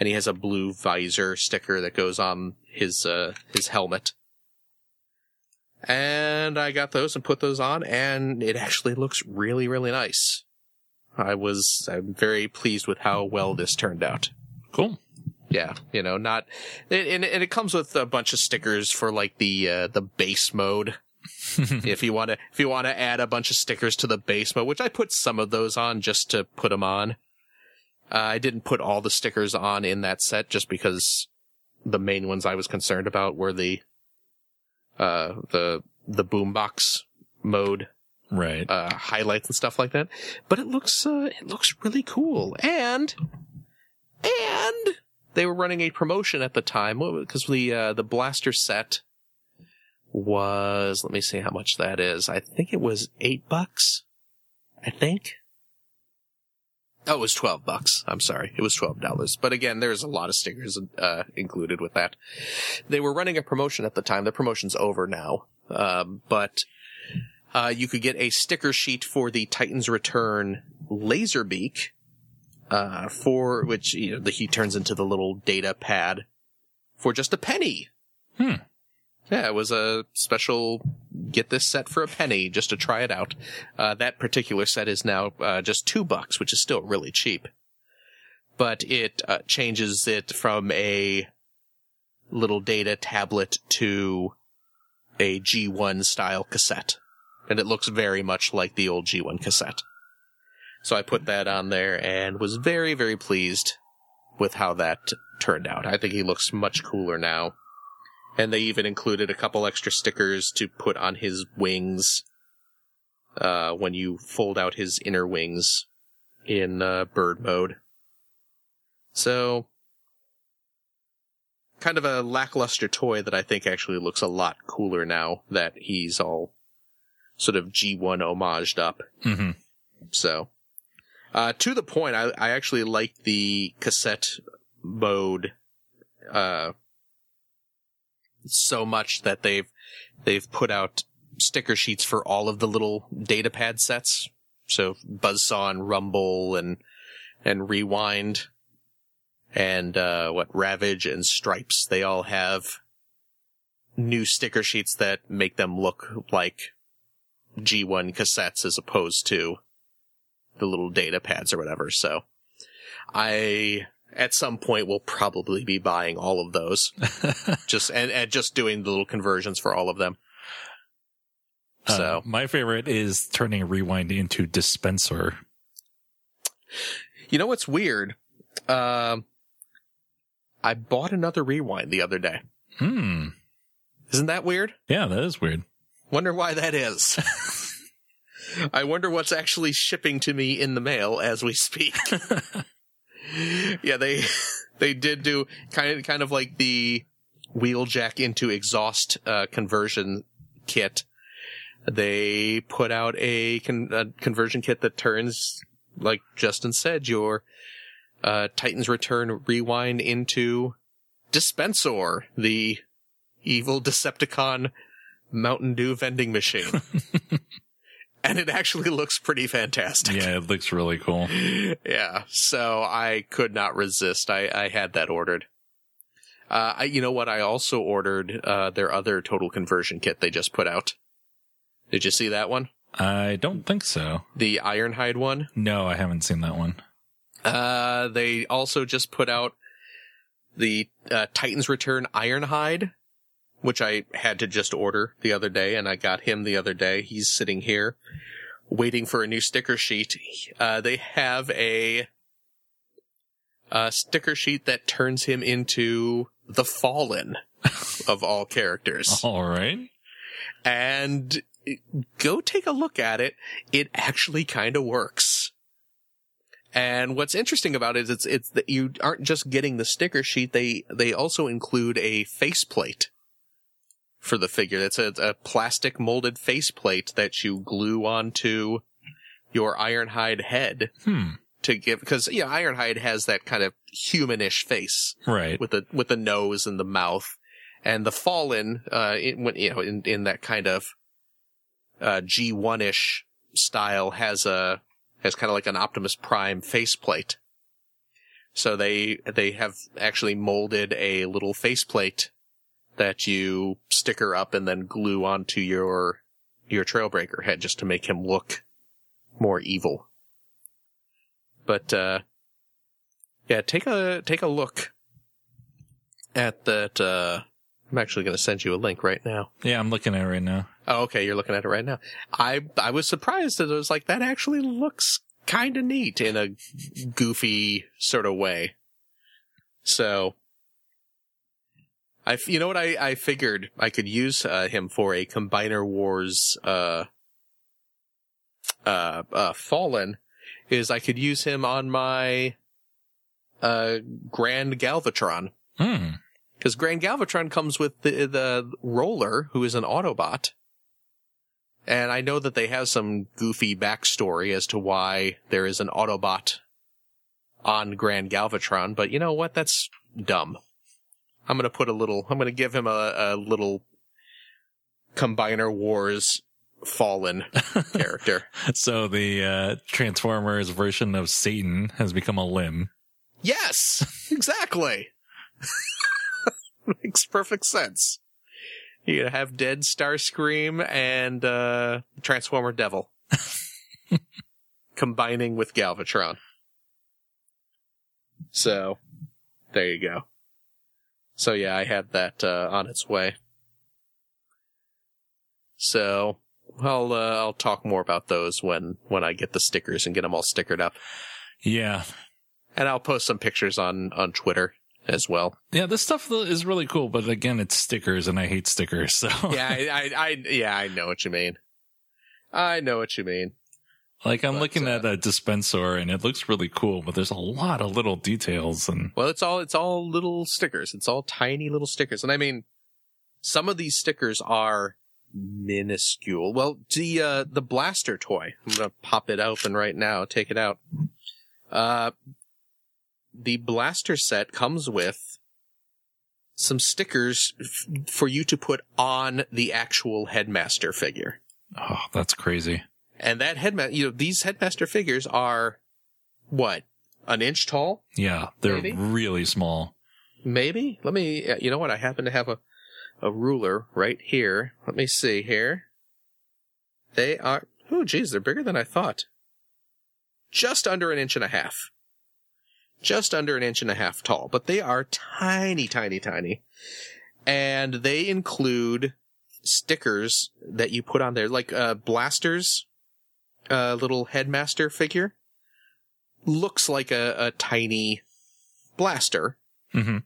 And he has a blue visor sticker that goes on his, uh, his helmet. And I got those and put those on, and it actually looks really, really nice. I was, I'm very pleased with how well this turned out. Cool. Yeah, you know, not, and, and it comes with a bunch of stickers for like the, uh, the base mode. if you want to, if you want to add a bunch of stickers to the base mode, which I put some of those on just to put them on. Uh, I didn't put all the stickers on in that set just because the main ones I was concerned about were the, uh, the, the boombox mode Right. uh, highlights and stuff like that. But it looks uh, it looks really cool, and and they were running a promotion at the time because the uh, the blaster set was let me see how much that is. I think it was eight bucks. I think. Oh, it was twelve bucks. I'm sorry, it was twelve dollars. But again, there's a lot of stickers uh, included with that. They were running a promotion at the time. The promotion's over now, um, but uh, you could get a sticker sheet for the Titan's Return Laserbeak, uh, for which you know the he turns into the little data pad for just a penny. Hmm. Yeah, it was a special get this set for a penny just to try it out. Uh, that particular set is now uh, just two bucks, which is still really cheap. But it uh, changes it from a little data tablet to a G1 style cassette. And it looks very much like the old G1 cassette. So I put that on there and was very, very pleased with how that turned out. I think he looks much cooler now. And they even included a couple extra stickers to put on his wings uh, when you fold out his inner wings in uh, bird mode. So, kind of a lackluster toy that I think actually looks a lot cooler now that he's all sort of G1 homaged up. hmm So, uh, to the point, I, I actually like the cassette mode, uh, so much that they've, they've put out sticker sheets for all of the little data pad sets. So Buzzsaw and Rumble and, and Rewind and, uh, what, Ravage and Stripes. They all have new sticker sheets that make them look like G1 cassettes as opposed to the little data pads or whatever. So I, at some point, we'll probably be buying all of those. just, and, and just doing the little conversions for all of them. So Uh, my favorite is turning rewind into dispensor. You know what's weird? Um, I bought another rewind the other day. Hmm. Isn't that weird? Yeah, that is weird. Wonder why that is. I wonder what's actually shipping to me in the mail as we speak. yeah, they they did do kind of kind of like the wheeljack into exhaust uh, conversion kit. They put out a, con- a conversion kit that turns, like Justin said, your uh, Titan's Return rewind into Dispensor, the evil Decepticon Mountain Dew vending machine. and it actually looks pretty fantastic. Yeah, it looks really cool. Yeah. So I could not resist. I, I had that ordered. Uh, I, you know what? I also ordered, uh, their other total conversion kit they just put out. Did you see that one? I don't think so. The Ironhide one? No, I haven't seen that one. Uh, they also just put out the, uh, Titans Return Ironhide, which I had to just order the other day, and I got him the other day. He's sitting here waiting for a new sticker sheet. Uh, they have a, a sticker sheet that turns him into the Fallen of all characters. All right. And go take a look at it. It actually kind of works. And what's interesting about it is it's, it's that you aren't just getting the sticker sheet. They, they also include a faceplate for the figure. It's a, a plastic molded faceplate that you glue onto your Ironhide head Hmm. to give, cause yeah, Ironhide has that kind of humanish face Right. with the, with the nose and the mouth. And the Fallen, uh, in, you know, in, in that kind of, uh, G1-ish style has a, has kind of like an Optimus Prime faceplate. So they, they have actually molded a little faceplate that you sticker up and then glue onto your your Trailbreaker head just to make him look more evil. But uh yeah, take a take a look at that uh I'm actually going to send you a link right now. Yeah, I'm looking at it right now. Oh, okay, you're looking at it right now. I I was surprised that it was like that actually looks kind of neat in a goofy sort of way. So I f- you know what I I figured I could use uh, him for a Combiner Wars uh uh uh Fallen is I could use him on my uh Grand Galvatron Hmm. because Grand Galvatron comes with the the roller, who is an Autobot, and I know that they have some goofy backstory as to why there is an Autobot on Grand Galvatron. But you know what? That's dumb. I'm gonna put a little. I'm gonna give him a, a little Combiner Wars Fallen character. So the uh, Transformers version of Satan has become a limb. Yes, exactly. Makes perfect sense. You have dead Starscream and uh, Transformer Devil combining with Galvatron. So, there you go. So yeah, I had that uh, on its way. So I'll uh, I'll talk more about those when when I get the stickers and get them all stickered up, Yeah. and I'll post some pictures on on Twitter as well. Yeah, this stuff is really cool, but again, it's stickers and I hate stickers. So yeah, I, I, I, yeah, I know what you mean. I know what you mean. Like I'm But, looking uh, at a dispensor and it looks really cool, but there's a lot of little details and Well, it's all, it's all little stickers. It's all tiny little stickers. And I mean, some of these stickers are minuscule. Well, the, uh, the blaster toy, I'm going to pop it open right now, take it out. Uh, the blaster set comes with some stickers f- for you to put on the actual headmaster figure. oh, that's crazy. And that headmaster, you know, these headmaster figures are what? An inch tall? Yeah, they're Maybe. really small. Maybe. Let me, uh, you know what? I happen to have a, a ruler right here. Let me see here. They are, oh geez, they're bigger than I thought. Just under an inch and a half. Just under an inch and a half tall, but they are tiny, tiny, tiny. And they include stickers that you put on there, like, uh, blasters, uh, little headmaster figure. Looks like a, a tiny blaster hmm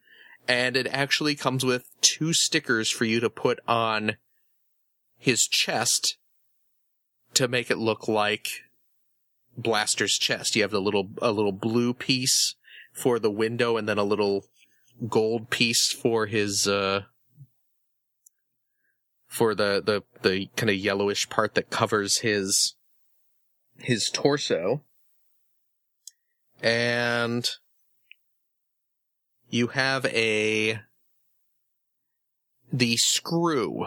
and it actually comes with two stickers for you to put on his chest to make it look like Blaster's chest. You have the little a little blue piece for the window and then a little gold piece for his uh for the the the kind of yellowish part that covers his his torso. And you have a the screw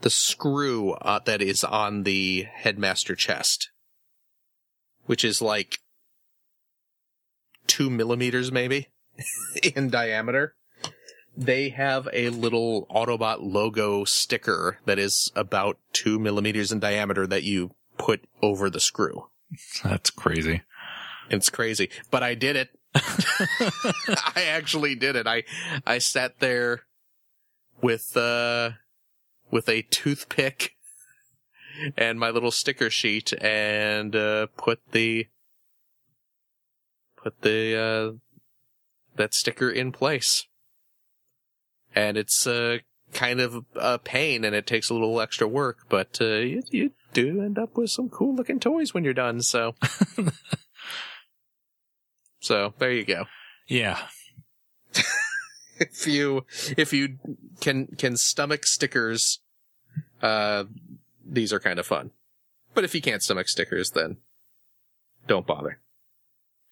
the screw uh, that is on the headmaster chest which is like two millimeters maybe in diameter they have a little autobot logo sticker that is about two millimeters in diameter that you put over the screw That's crazy. it's crazy, but I did it. I actually did it. I I sat there with uh with a toothpick and my little sticker sheet and uh put the put the uh that sticker in place. And it's uh kind of a pain and it takes a little extra work, but uh you, you do end up with some cool looking toys when you're done, so so there you go. Yeah. If you if you can can stomach stickers, uh, these are kind of fun. But if you can't stomach stickers, then don't bother.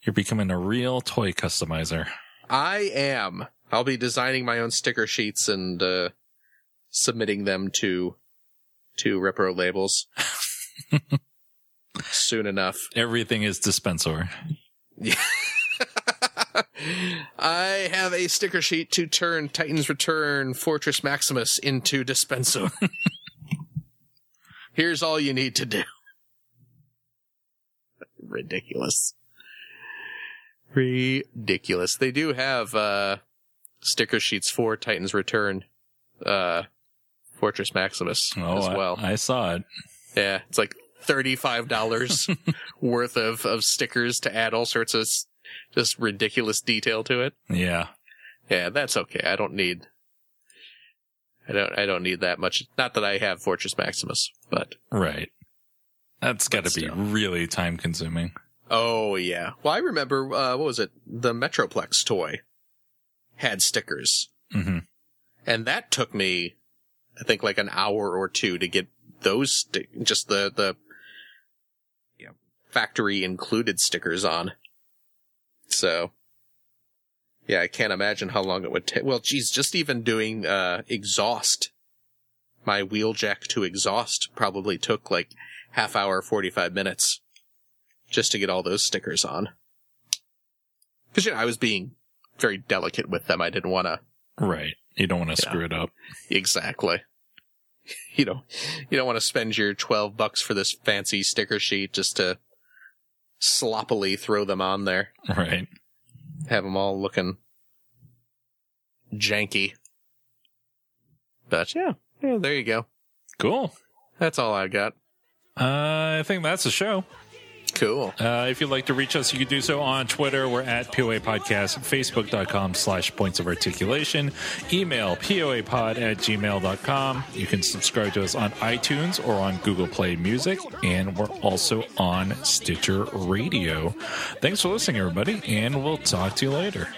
You're becoming a real toy customizer. I am. I'll be designing my own sticker sheets and uh, submitting them to to repro labels soon enough. Everything is dispensor. I have a sticker sheet to turn Titan's Return Fortress Maximus into dispensor. Here's all you need to do. Ridiculous. Ridiculous. They do have uh sticker sheets for Titan's Return uh Fortress Maximus Oh, as well. I, saw it. Yeah, it's like thirty-five dollars worth of of stickers to add all sorts of just ridiculous detail to it. Yeah. Yeah, that's okay. I don't need. I don't. I don't need that much. Not that I have Fortress Maximus, but Right. That's got to be really time consuming. oh yeah. Well, I remember. Uh, what was it? The Metroplex toy had stickers, hmm and that took me, I think, like an hour or two to get those. Sti- just the the you know, factory included stickers on. So. Yeah, I can't imagine how long it would take. Well, geez, just even doing uh exhaust, my wheeljack to exhaust probably took like half hour, forty five minutes, just to get all those stickers on. Because you know, I was being very delicate with them. I didn't want to Right. You don't want to Yeah. screw it up. exactly. You know, you don't want to spend your twelve bucks for this fancy sticker sheet just to sloppily throw them on there. Right. have them all looking janky. But yeah, yeah, there you go. Cool. That's all I got. Uh, I think that's the show. Cool. Uh, if you'd like to reach us, you can do so on Twitter. We're at POA Podcast, Facebook.com slash points of articulation, email POApod at gmail.com. You can subscribe to us on iTunes or on Google Play Music, and we're also on Stitcher Radio. Thanks for listening, everybody, and we'll talk to you later.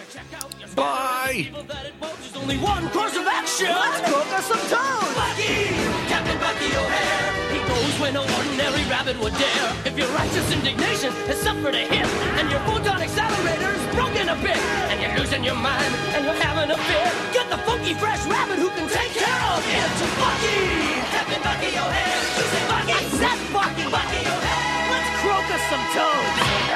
Bye. There's Only one course of action. Let's cook us some toast. Bucky, Captain Bucky O'Hare. He goes where no ordinary rabbit would dare. If your righteous indignation has suffered a hit, and your photon accelerator's broken a bit, and you're losing your mind, and you're having a fit, get the funky fresh rabbit who can take care of it. To Bucky, Captain Bucky O'Hare. You say Bucky, that's Bucky. Bucky O'Hare. Let's croak us some toast.